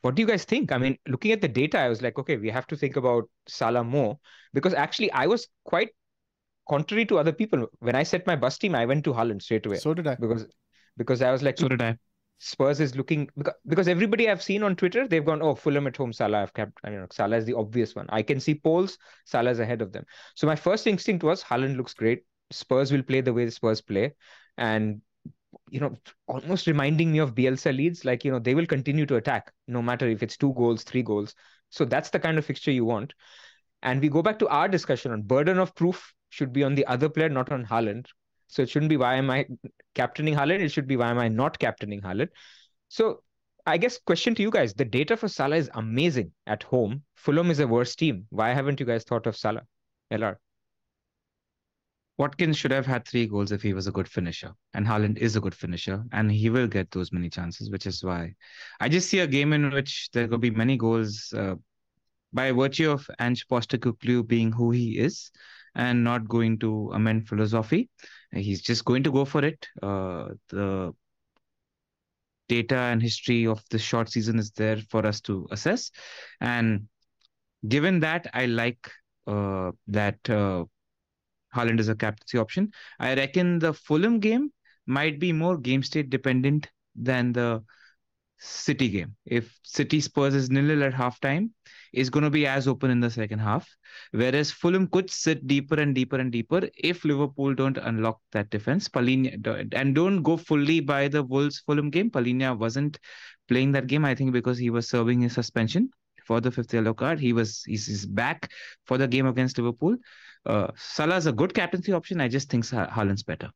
Speaker 3: what do you guys think? I mean, looking at the data, I was like, okay, we have to think about Salah more because actually I was quite contrary to other people. When I set my bus team, I went to Haaland straight away.
Speaker 2: So did I.
Speaker 3: Because because I was like,
Speaker 4: so did I
Speaker 3: Spurs is looking because everybody I've seen on Twitter, they've gone, oh, Fulham at home, Salah. I've kept, I mean, Salah is the obvious one. I can see polls, Salah's ahead of them. So my first instinct was Haaland looks great. Spurs will play the way the Spurs play. And, you know, almost reminding me of Bielsa Leeds, like, you know, they will continue to attack no matter if it's two goals, three goals. So that's the kind of fixture you want. And we go back to our discussion on burden of proof should be on the other player, not on Haaland. So it shouldn't be why am I captaining Haaland? It should be why am I not captaining Haaland? So I guess question to you guys: the data for Salah is amazing at home. Fulham is a worse team. Why haven't you guys thought of Salah? LR.
Speaker 4: Watkins should have had three goals if he was a good finisher, and Haaland is a good finisher, and he will get those many chances, which is why I just see a game in which there will be many goals uh, by virtue of Ange Postecoglou being who he is and not going to amend philosophy. He's just going to go for it. Uh, the data and history of the short season is there for us to assess. And given that, I like uh, that uh, Haaland is a captaincy option. I reckon the Fulham game might be more game state dependent than the City game. If City Spurs is nil nil at halftime, is going to be as open in the second half. Whereas Fulham could sit deeper and deeper and deeper if Liverpool don't unlock that defense. Palhinha and don't go fully by the Wolves Fulham game. Palhinha wasn't playing that game, I think, because he was serving his suspension for the fifth yellow card. He was he's, he's back for the game against Liverpool. Uh, Salah's a good captaincy option. I just think Haaland's better.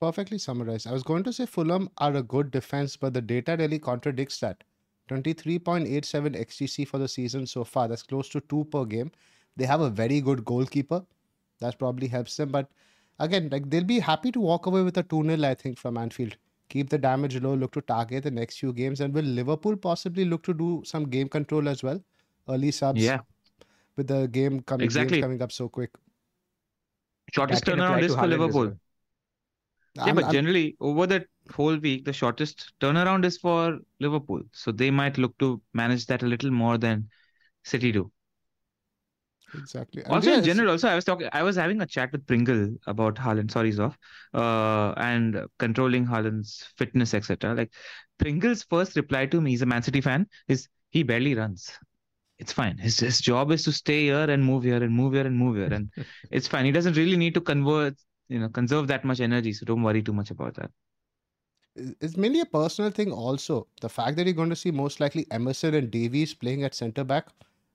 Speaker 2: Perfectly summarized. I was going to say Fulham are a good defense, but the data really contradicts that. 23.87 XGC for the season so far. That's close to two per game. They have a very good goalkeeper. That probably helps them. But again, like they'll be happy to walk away with a 2 0, I think, from Anfield. Keep the damage low, look to target the next few games. And will Liverpool possibly look to do some game control as well? Early subs.
Speaker 4: Yeah.
Speaker 2: With the game, com- exactly. coming up so quick.
Speaker 4: Shortest turnaround is for Liverpool. Well. Yeah, I'm, but I'm, generally over the whole week, the shortest turnaround is for Liverpool. So they might look to manage that a little more than City do.
Speaker 2: Exactly.
Speaker 4: And also, in general, also I was talking, I was having a chat with Pringle about Haaland. Sorry, Zoff, uh, and controlling Haaland's fitness, etc. Like Pringle's first reply to me, he's a Man City fan, is he barely runs. It's fine. His his job is to stay here and move here and move here and move here, and (laughs) it's fine. He doesn't really need to convert you know conserve that much energy so don't worry too much about that.
Speaker 2: It's mainly a personal thing also. The fact that you're going to see most likely emerson and davies playing at center back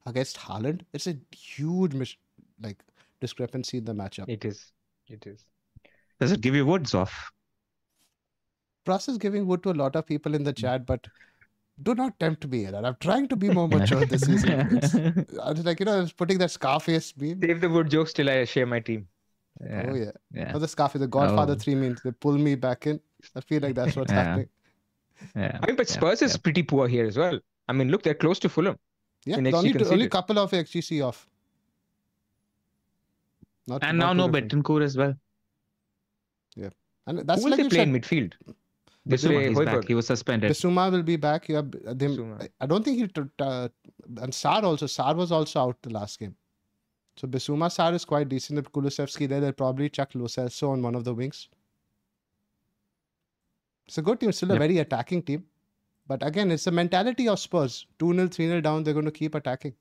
Speaker 2: against Haaland, it's a huge mis- like discrepancy in the matchup.
Speaker 3: It is. It is.
Speaker 4: Does it give you woods off?
Speaker 2: Pras's giving wood to a lot of people in the chat but do not tempt me and i'm trying to be more mature this season. (laughs) It's, was like you know i was putting that scarface meme.
Speaker 3: Save the wood jokes till i share my team
Speaker 2: yeah. Oh yeah. yeah. Oh, the scarf is the Godfather oh. three means they pull me back in. I feel like that's what's
Speaker 4: yeah.
Speaker 2: happening.
Speaker 3: Yeah. I mean, but Spurs is pretty poor here as well. I mean, look, they're close to Fulham.
Speaker 2: Yeah, only, to, only couple of XGC off.
Speaker 4: Not, and not now no Bentancur as well.
Speaker 2: Yeah,
Speaker 3: and that's Who will like they play in midfield?
Speaker 4: Bissouma, he's back. He was suspended.
Speaker 2: Bissouma will be back. Yeah, them, I don't think he. Uh, and Sarr also. Sarr was also out the last game. So Bissouma Sarr is quite decent. If Kulusevski there, they'll probably chuck Lo Celso on one of the wings. It's a good team, still a yep. very attacking team. But again, it's the mentality of Spurs. 2 0, 3 0 down, they're going to keep attacking.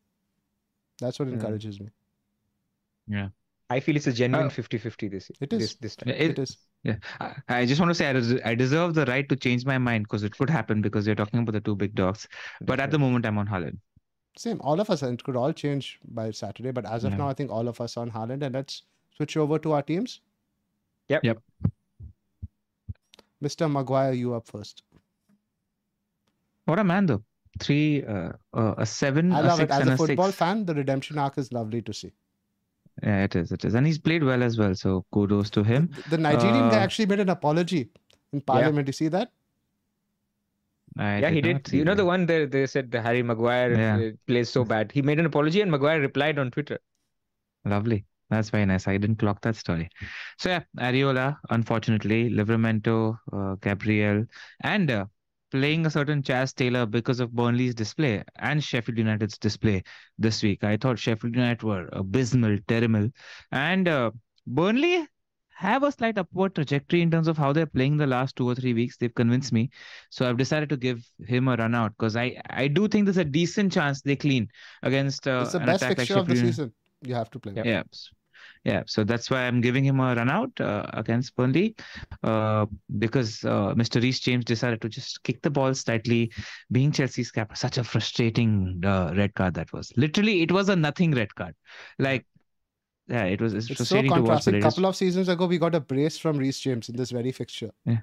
Speaker 2: That's what encourages me.
Speaker 4: Yeah.
Speaker 3: I feel it's a genuine 50 uh, 50 this,
Speaker 2: it is.
Speaker 3: this, this time.
Speaker 2: It, it is.
Speaker 4: Yeah. I just want to say I, I deserve the right to change my mind because it could happen because you're talking about the two big dogs. But at the moment, I'm on Haaland.
Speaker 2: Same. All of us, it could all change by Saturday. But as of yeah. now, I think all of us on Haaland. And let's switch over to our teams.
Speaker 3: Yep.
Speaker 4: Yep.
Speaker 2: Mr. Maguire, you up first.
Speaker 4: What a man, though. Three, uh, uh, a seven.
Speaker 2: I love
Speaker 4: it.
Speaker 2: As a, a football
Speaker 4: six.
Speaker 2: fan, the redemption arc is lovely to see.
Speaker 4: Yeah, it is. It is. And he's played well as well. So kudos to him.
Speaker 2: The, the Nigerian uh, guy actually made an apology in Parliament. Yeah. You see that?
Speaker 3: I yeah, did he did. You know the one that they said the Harry Maguire yeah. Uh, plays so bad. He made an apology and Maguire replied on Twitter.
Speaker 4: Lovely. That's very nice. I didn't clock that story. So yeah, Areola, unfortunately, Livramento, uh, Gabriel, and uh, playing a certain Chaz Taylor because of Burnley's display and Sheffield United's display this week. I thought Sheffield United were abysmal, terrible, and uh, Burnley have a slight upward trajectory in terms of how they're playing the last two or three weeks. They've convinced me. So I've decided to give him a run out because I, I do think there's a decent chance they clean against uh,
Speaker 2: it's the best fixture like of the season. You have to play.
Speaker 4: Yeah. yeah. Yeah, so that's why I'm giving him a run out uh, against Burnley uh, because uh, Mr. Reece James decided to just kick the ball slightly, being Chelsea's captain. Such a frustrating uh, red card that was. Literally, it was a nothing red card. Like yeah, it was it's,
Speaker 2: it's so contrasting. A couple of seasons ago, we got a brace from Reece James in this very fixture.
Speaker 4: Yeah.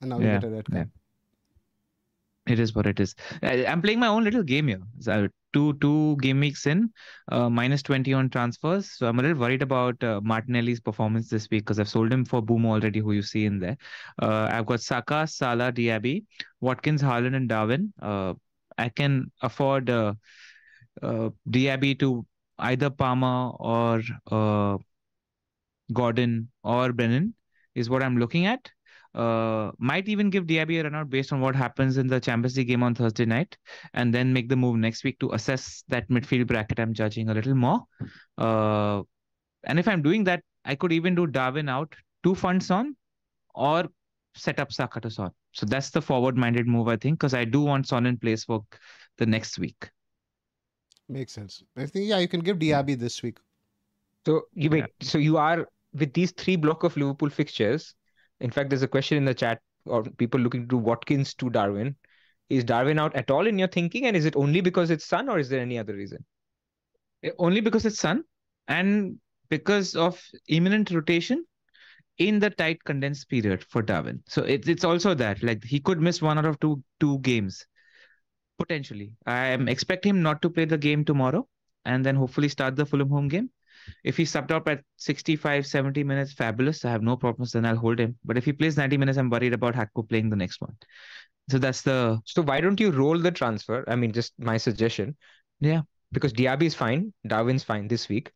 Speaker 2: And now we yeah. get a red card.
Speaker 4: Yeah. It is what it is. I'm playing my own little game here. So two two game weeks in, uh, minus 20 on transfers. So I'm a little worried about uh, Martinelli's performance this week because I've sold him for Boom already, who you see in there. Uh, I've got Saka, Salah, Diaby, Watkins, Haaland, and Darwin. Uh, I can afford uh, uh, Diaby to either Palmer or uh, Gordon or Brennan is what I'm looking at. Uh, might even give Diaby a run out based on what happens in the Champions League game on Thursday night, and then make the move next week to assess that midfield bracket. I'm judging a little more. Uh, and if I'm doing that, I could even do Darwin out, two funds on, or set up Saka to Son. So that's the forward-minded move, I think, because I do want Son in place for the next week.
Speaker 2: Makes sense. I think yeah, you can give Diaby this week.
Speaker 3: So you wait. Yeah. So you are with these three block of Liverpool fixtures. In fact, there's a question in the chat or people looking to do Watkins to Darwin. Is Darwin out at all in your thinking, and is it only because it's Son, or is there any other reason?
Speaker 4: Eh, only because it's Son, and because of imminent rotation in the tight condensed period for Darwin. So it's it's also that like he could miss one out of two two games Potentially. I am expect him not to play the game tomorrow and then hopefully start the Fulham home game. If he subbed up at 65, 70 minutes, fabulous. I have no problems. Then I'll hold him. But if he plays 90 minutes, I'm worried about Gakpo playing the next one. So that's the.
Speaker 3: So why don't you roll the transfer? I mean, just my suggestion.
Speaker 4: Yeah.
Speaker 3: Because Diaby is fine. Darwin's fine this week.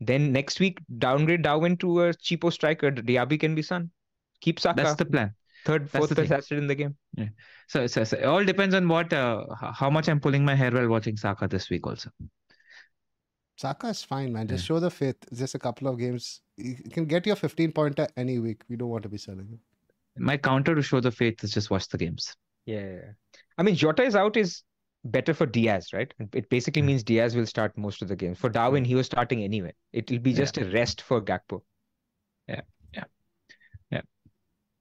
Speaker 3: Then next week, downgrade Darwin to a cheapo striker. Diaby can be Son. Keep Saka.
Speaker 4: That's the plan
Speaker 3: third, fourth best asset in the game.
Speaker 4: Yeah. So, so, so, it all depends on what, uh, how much I'm pulling my hair while watching Saka this week also.
Speaker 2: Saka is fine, man. Just yeah. show the faith. Just a couple of games. You can get your 15 pointer any week. We don't want to be selling him.
Speaker 4: My counter to show the faith is just watch the games.
Speaker 3: Yeah. I mean, Jota is out is better for Diaz, right? It basically means Diaz will start most of the games. For Darwin, he was starting anyway. It'll be just yeah. a rest for Gakpo.
Speaker 4: Yeah.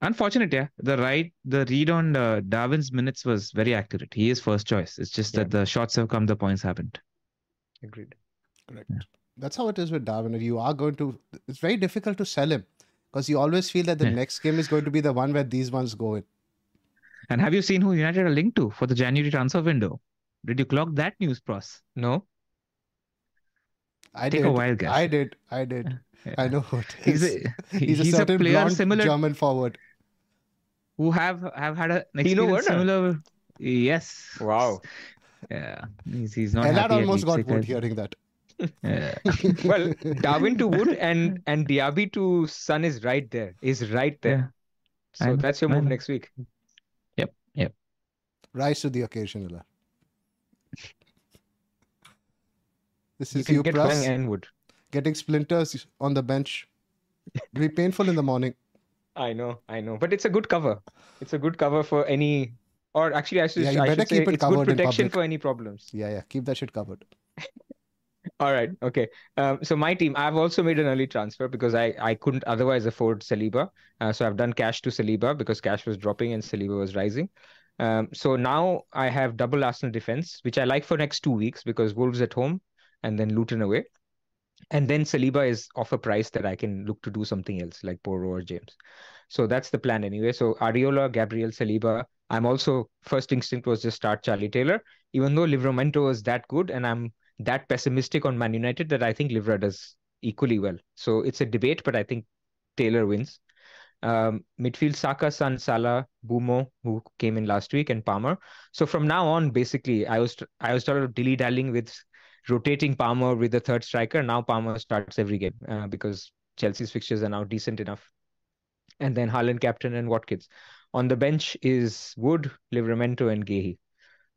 Speaker 4: Unfortunate, yeah. The right, the read on uh, Darwin's minutes was very accurate. He is first choice. It's just yeah. that the shots have come, the points haven't.
Speaker 3: Agreed.
Speaker 2: Correct. Yeah. That's how it is with Darwin. You are going to. It's very difficult to sell him because you always feel that the yeah. next game is going to be the one where these ones go in.
Speaker 4: And have you seen who United are linked to for the January transfer window? Did you clock that news, Pras?
Speaker 3: No.
Speaker 2: I Take did. a wild guess. I did. I did. (laughs) Yeah. I know what he's a, he's, he's a certain a player similar German forward
Speaker 4: who have have had a experience similar. Yes.
Speaker 3: Wow.
Speaker 4: Yeah, he's he's not.
Speaker 2: And that almost got wood hearing that.
Speaker 3: Yeah. (laughs) well, Darwin to Wood and and Diaby to Son is right there. Is right there. Yeah. So that's your move next week.
Speaker 4: Yep. Yep.
Speaker 2: Rise to the occasion, Ella. This
Speaker 3: is you, you get and Wood.
Speaker 2: Getting splinters on the bench. It'll be painful in the morning.
Speaker 3: I know, I know, but it's a good cover. It's a good cover for any, or actually, I should, yeah, you I better should keep say it it's good protection for any problems.
Speaker 2: Yeah, yeah, keep that shit covered. (laughs)
Speaker 3: All right, okay. Um, so my team, I've also made an early transfer because I I couldn't otherwise afford Saliba. Uh, so I've done cash to Saliba because cash was dropping and Saliba was rising. Um, so now I have double Arsenal defense, which I like for next two weeks because Wolves at home and then Luton away. And then Saliba is off a price that I can look to do something else like Porro or James. So that's the plan anyway. So Areola, Gabriel, Saliba. I'm also first instinct was just start Charlie Taylor, even though Livramento was that good, and I'm that pessimistic on Man United that I think Livra does equally well. So it's a debate, but I think Taylor wins. Um, midfield Saka, Son Salah, Mbeumo, who came in last week, and Palmer. So from now on, basically, I was I was sort of dilly dallying with rotating Palmer with the third striker. Now Palmer starts every game uh, because Chelsea's fixtures are now decent enough. And then Haaland captain and Watkins. On the bench is Wood, Livramento, and Guehi.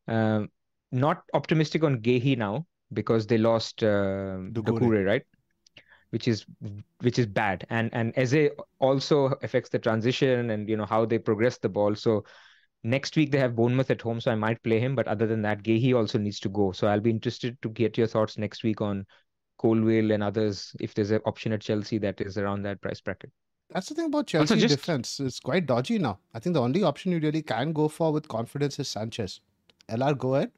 Speaker 3: Um, not optimistic on Guehi now because they lost uh, Doucouré, right? which is which is bad. And and Eze also affects the transition and you know how they progress the ball. So next week they have Bournemouth at home, so I might play him. But other than that, Guehi also needs to go. So I'll be interested to get your thoughts next week on Colwill and others if there's an option at Chelsea that is around that price bracket.
Speaker 2: That's the thing about Chelsea just... defense. It's quite dodgy now. I think the only option you really can go for with confidence is Sanchez. LR, go ahead.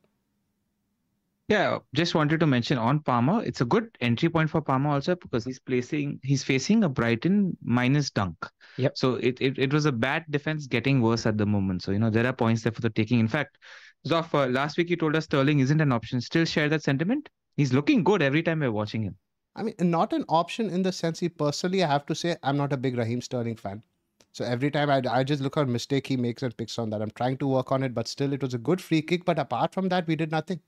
Speaker 4: Yeah, just wanted to mention on Palmer, it's a good entry point for Palmer also because he's placing he's facing a Brighton minus dunk.
Speaker 3: Yep.
Speaker 4: So it, it it was a bad defense getting worse at the moment. So you know there are points there for the taking. In fact, Zoff, uh, last week you told us Sterling isn't an option. Still share that sentiment? He's looking good every time we're watching him.
Speaker 2: I mean, not an option in the sense he personally, I have to say, I'm not a big Raheem Sterling fan. So every time I, I just look at mistake he makes and picks on that. I'm trying to work on it, but still, it was a good free kick. But apart from that, we did nothing.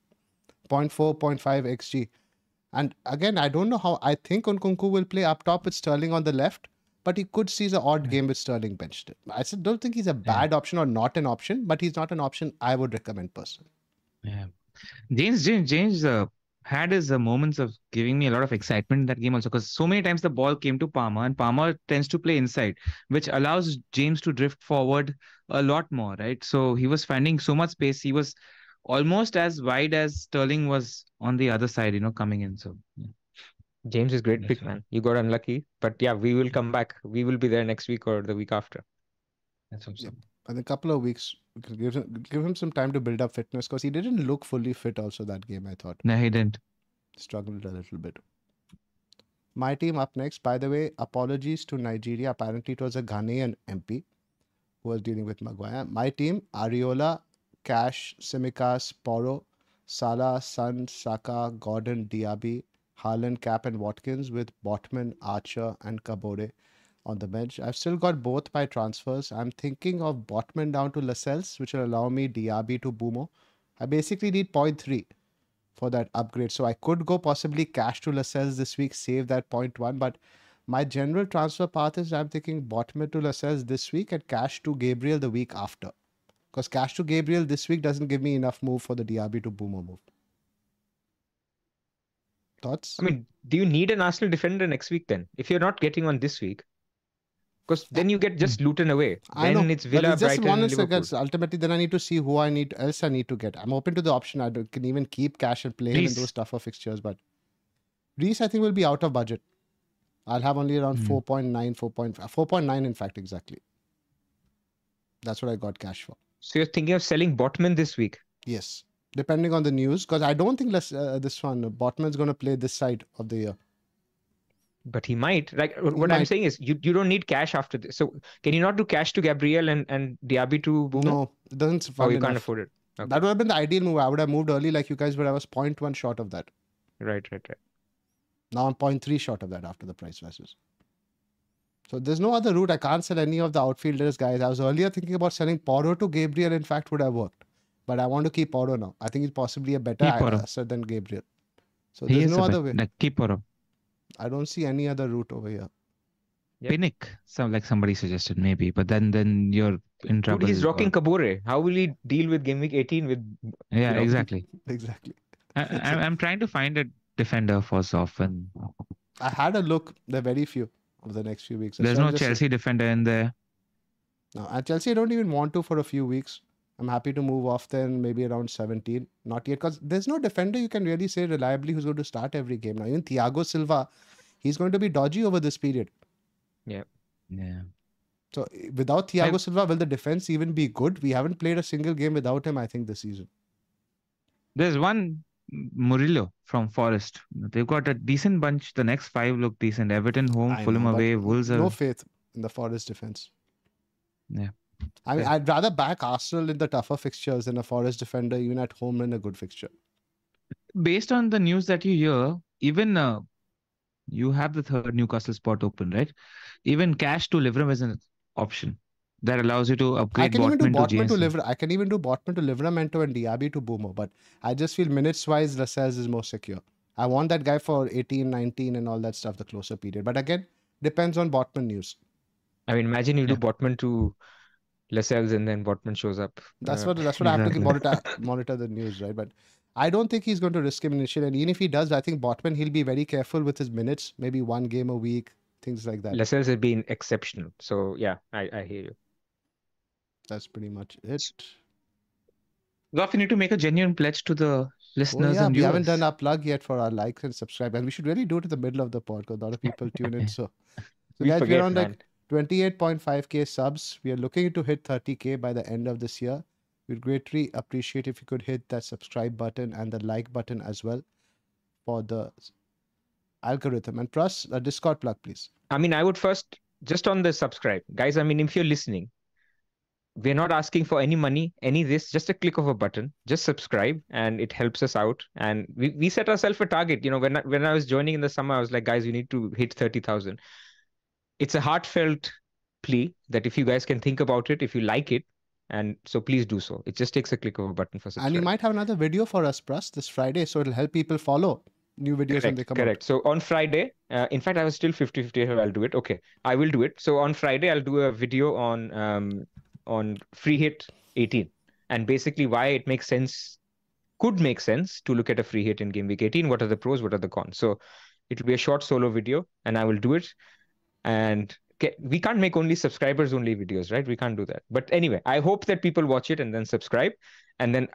Speaker 2: 0.4, 0.5 xg. And again, I don't know how. I think Nkunku will play up top with Sterling on the left, but he could see the odd game with Sterling benched. I said, don't think he's a bad yeah. option or not an option, but he's not an option I would recommend personally.
Speaker 4: Yeah. James, James, James, uh, had his uh, moments of giving me a lot of excitement in that game also because so many times the ball came to Palmer and Palmer tends to play inside, which allows James to drift forward a lot more, right? So he was finding so much space. He was almost as wide as Sterling was on the other side, you know, coming in. So yeah.
Speaker 3: James is great That's pick, right. man. You got unlucky, but yeah, we will come back. We will be there next week or the week after.
Speaker 4: That's awesome.
Speaker 2: In a couple of weeks, give him give him some time to build up fitness because he didn't look fully fit. Also, that game I thought.
Speaker 4: No, he didn't.
Speaker 2: Struggled a little bit. My team up next. By the way, apologies to Nigeria. Apparently, it was a Ghanaian MP who was dealing with Maguire. My team: Areola, Cash, Tsimikas, Porro, Salah, Son, Saka, Gordon, Diaby, Haaland, Cap, and Watkins with Botman, Archer, and Kabore on the bench. I've still got both my transfers. I'm thinking of Botman down to Lascelles, which will allow me Diaby to Mbeumo. I basically need 0.3 for that upgrade. So I could go possibly cash to Lascelles this week, save that 0.1. But my general transfer path is I'm thinking Botman to Lascelles this week and cash to Gabriel the week after. Because cash to Gabriel this week doesn't give me enough move for the DRB to Mbeumo move. Thoughts?
Speaker 3: I mean, do you need an Arsenal defender next week then? If you're not getting one this week, because then you get just Luton away. I then know, it's Villa, it's just Brighton, one against.
Speaker 2: Ultimately, then I need to see who I need else I need to get. I'm open to the option. I can even keep cash and play him in those tougher fixtures. But Reece, I think, will be out of budget. I'll have only around mm. 4.9, 4.9 in fact, exactly. That's what I got cash for.
Speaker 3: So you're thinking of selling Botman this week?
Speaker 2: Yes, depending on the news, because I don't think less, uh, this one Botman's going to play this side of the year
Speaker 3: but he might. Like he what might. I'm saying is, you you don't need cash after this. So can you not do cash to Gabriel and and Diaby to Mbeumo?
Speaker 2: No, it doesn't.
Speaker 3: Oh, you enough. can't afford it.
Speaker 2: Okay. That would have been the ideal move. I would have moved early like you guys, but I was 0.1 short of that.
Speaker 3: Right, right, right.
Speaker 2: Now I'm 0.3 short of that after the price rises. So there's no other route. I can't sell any of the outfielders, guys. I was earlier thinking about selling Porro to Gabriel. In fact, would have worked, but I want to keep Porro now. I think he's possibly a better asset than Gabriel. So there's no other way.
Speaker 4: keep Porro.
Speaker 2: I don't see any other route over here.
Speaker 4: Yep. Pinnock, some like somebody suggested maybe, but then then you're in trouble. Dude,
Speaker 3: he's rocking Kabore. How will he deal with game week 18 with?
Speaker 4: Yeah, you know? exactly. (laughs)
Speaker 2: exactly.
Speaker 4: I, I'm trying to find a defender for Zoffen.
Speaker 2: I had a look. There are very few over the next few weeks.
Speaker 4: There's no Chelsea defender in there.
Speaker 2: No, at Chelsea, I don't even want to for a few weeks. I'm happy to move off then maybe around 17. Not yet, because there's no defender you can really say reliably who's going to start every game. Now, even Thiago Silva, he's going to be dodgy over this period.
Speaker 3: Yeah.
Speaker 4: Yeah.
Speaker 2: So without Thiago I... Silva, will the defense even be good? We haven't played a single game without him, I think, this season.
Speaker 4: There's one Murillo from Forest. They've got a decent bunch. The next five look decent. Everton home, I Fulham know, away, Wolves
Speaker 2: are... No faith in the Forest defense.
Speaker 4: Yeah.
Speaker 2: I mean, I'd rather back Arsenal in the tougher fixtures than a Forest defender, even at home in a good fixture.
Speaker 4: Based on the news that you hear, even uh, you have the third Newcastle spot open, right? Even cash to Liverpool is an option that allows you to upgrade. I can even do Botman to,
Speaker 2: to I can even do Botman to Livramento and Diaby to Mbeumo, but I just feel minutes wise, Lascelles is more secure. I want that guy for 18, 19, and all that stuff, the closer period. But again, depends on Botman news.
Speaker 3: I mean, imagine you yeah. do Botman to Lascelles and then Botman shows up.
Speaker 2: That's uh, what that's what. I have to monitor monitor the news, right? But I don't think he's going to risk him initially. And even if he does, I think Botman, he'll be very careful with his minutes, maybe one game a week, things like that.
Speaker 3: Lascelles has been exceptional. So, yeah, I, I hear you.
Speaker 2: That's pretty much it.
Speaker 4: Zoff, you need to make a genuine pledge to the listeners
Speaker 2: oh, yeah,
Speaker 4: and
Speaker 2: we
Speaker 4: viewers.
Speaker 2: haven't done our plug yet for our likes and subscribe. And we should really do it in the middle of the podcast. A lot of people tune in. So, (laughs) so
Speaker 3: we
Speaker 2: guys,
Speaker 3: forget,
Speaker 2: we're on
Speaker 3: man.
Speaker 2: like 28.5k subs. We are looking to hit 30k by the end of this year. We'd greatly appreciate if you could hit that subscribe button and the like button as well for the algorithm. And plus, a Discord plug, please.
Speaker 3: I mean, I would first just on the subscribe, guys. I mean, if you're listening, we're not asking for any money, any this, just a click of a button, just subscribe, and it helps us out. And we, we set ourselves a target. You know, when I, when I was joining in the summer, I was like, guys, we need to hit thirty thousand. It's a heartfelt plea that if you guys can think about it, if you like it, and so please do so. It just takes a click of a button for subscribe.
Speaker 2: And you might have another video for us, Pras, this Friday, so it'll help people follow new videos
Speaker 3: correct,
Speaker 2: when they come
Speaker 3: correct.
Speaker 2: out.
Speaker 3: So on Friday, uh, in fact, I was still 50 50 I'll do it. Okay, I will do it. So on Friday, I'll do a video on um, on free hit 18 and basically why it makes sense, could make sense to look at a free hit in game week 18. What are the pros? What are the cons? So it will be a short solo video, and I will do it. And we can't make only subscribers only videos, right? We can't do that. But anyway, I hope that people watch it and then subscribe. And then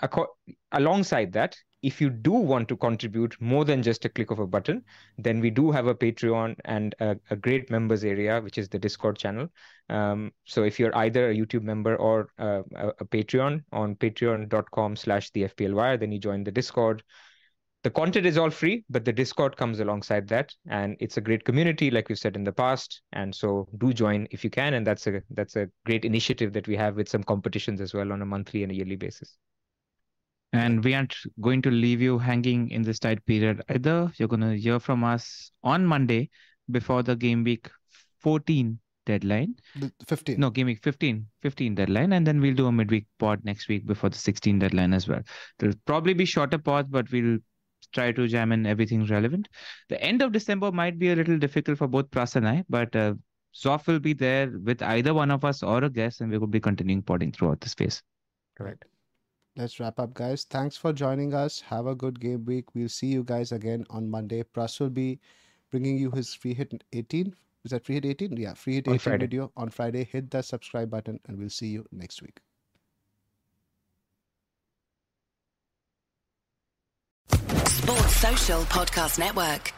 Speaker 3: alongside that, if you do want to contribute more than just a click of a button, then we do have a Patreon and a, a great members area, which is the Discord channel. Um, so if you're either a YouTube member or uh, a, a, Patreon on patreon.com slash the FPL wire, then you join the Discord. The content is all free, but the Discord comes alongside that, and it's a great community, like we've said in the past. And so, do join if you can, and that's a that's a great initiative that we have with some competitions as well on a monthly and a yearly basis.
Speaker 4: And we aren't going to leave you hanging in this tight period either. You're going to hear from us on Monday before the game week 14 deadline.
Speaker 2: 15.
Speaker 4: No, game week 15, 15 deadline. And then we'll do a midweek pod next week before the 16 deadline as well. There'll probably be shorter pods, but we'll try to jam in everything relevant. The end of December might be a little difficult for both Pras and I, but uh, Zoff will be there with either one of us or a guest, and we will be continuing podding throughout this phase.
Speaker 3: Correct.
Speaker 2: Let's wrap up, guys. Thanks for joining us. Have a good game week. We'll see you guys again on Monday. Pras will be bringing you his free hit 18. Is that free hit 18? Yeah, free hit 18 video on Friday. Hit that subscribe button, and we'll see you next week.
Speaker 1: Sports Social Podcast Network.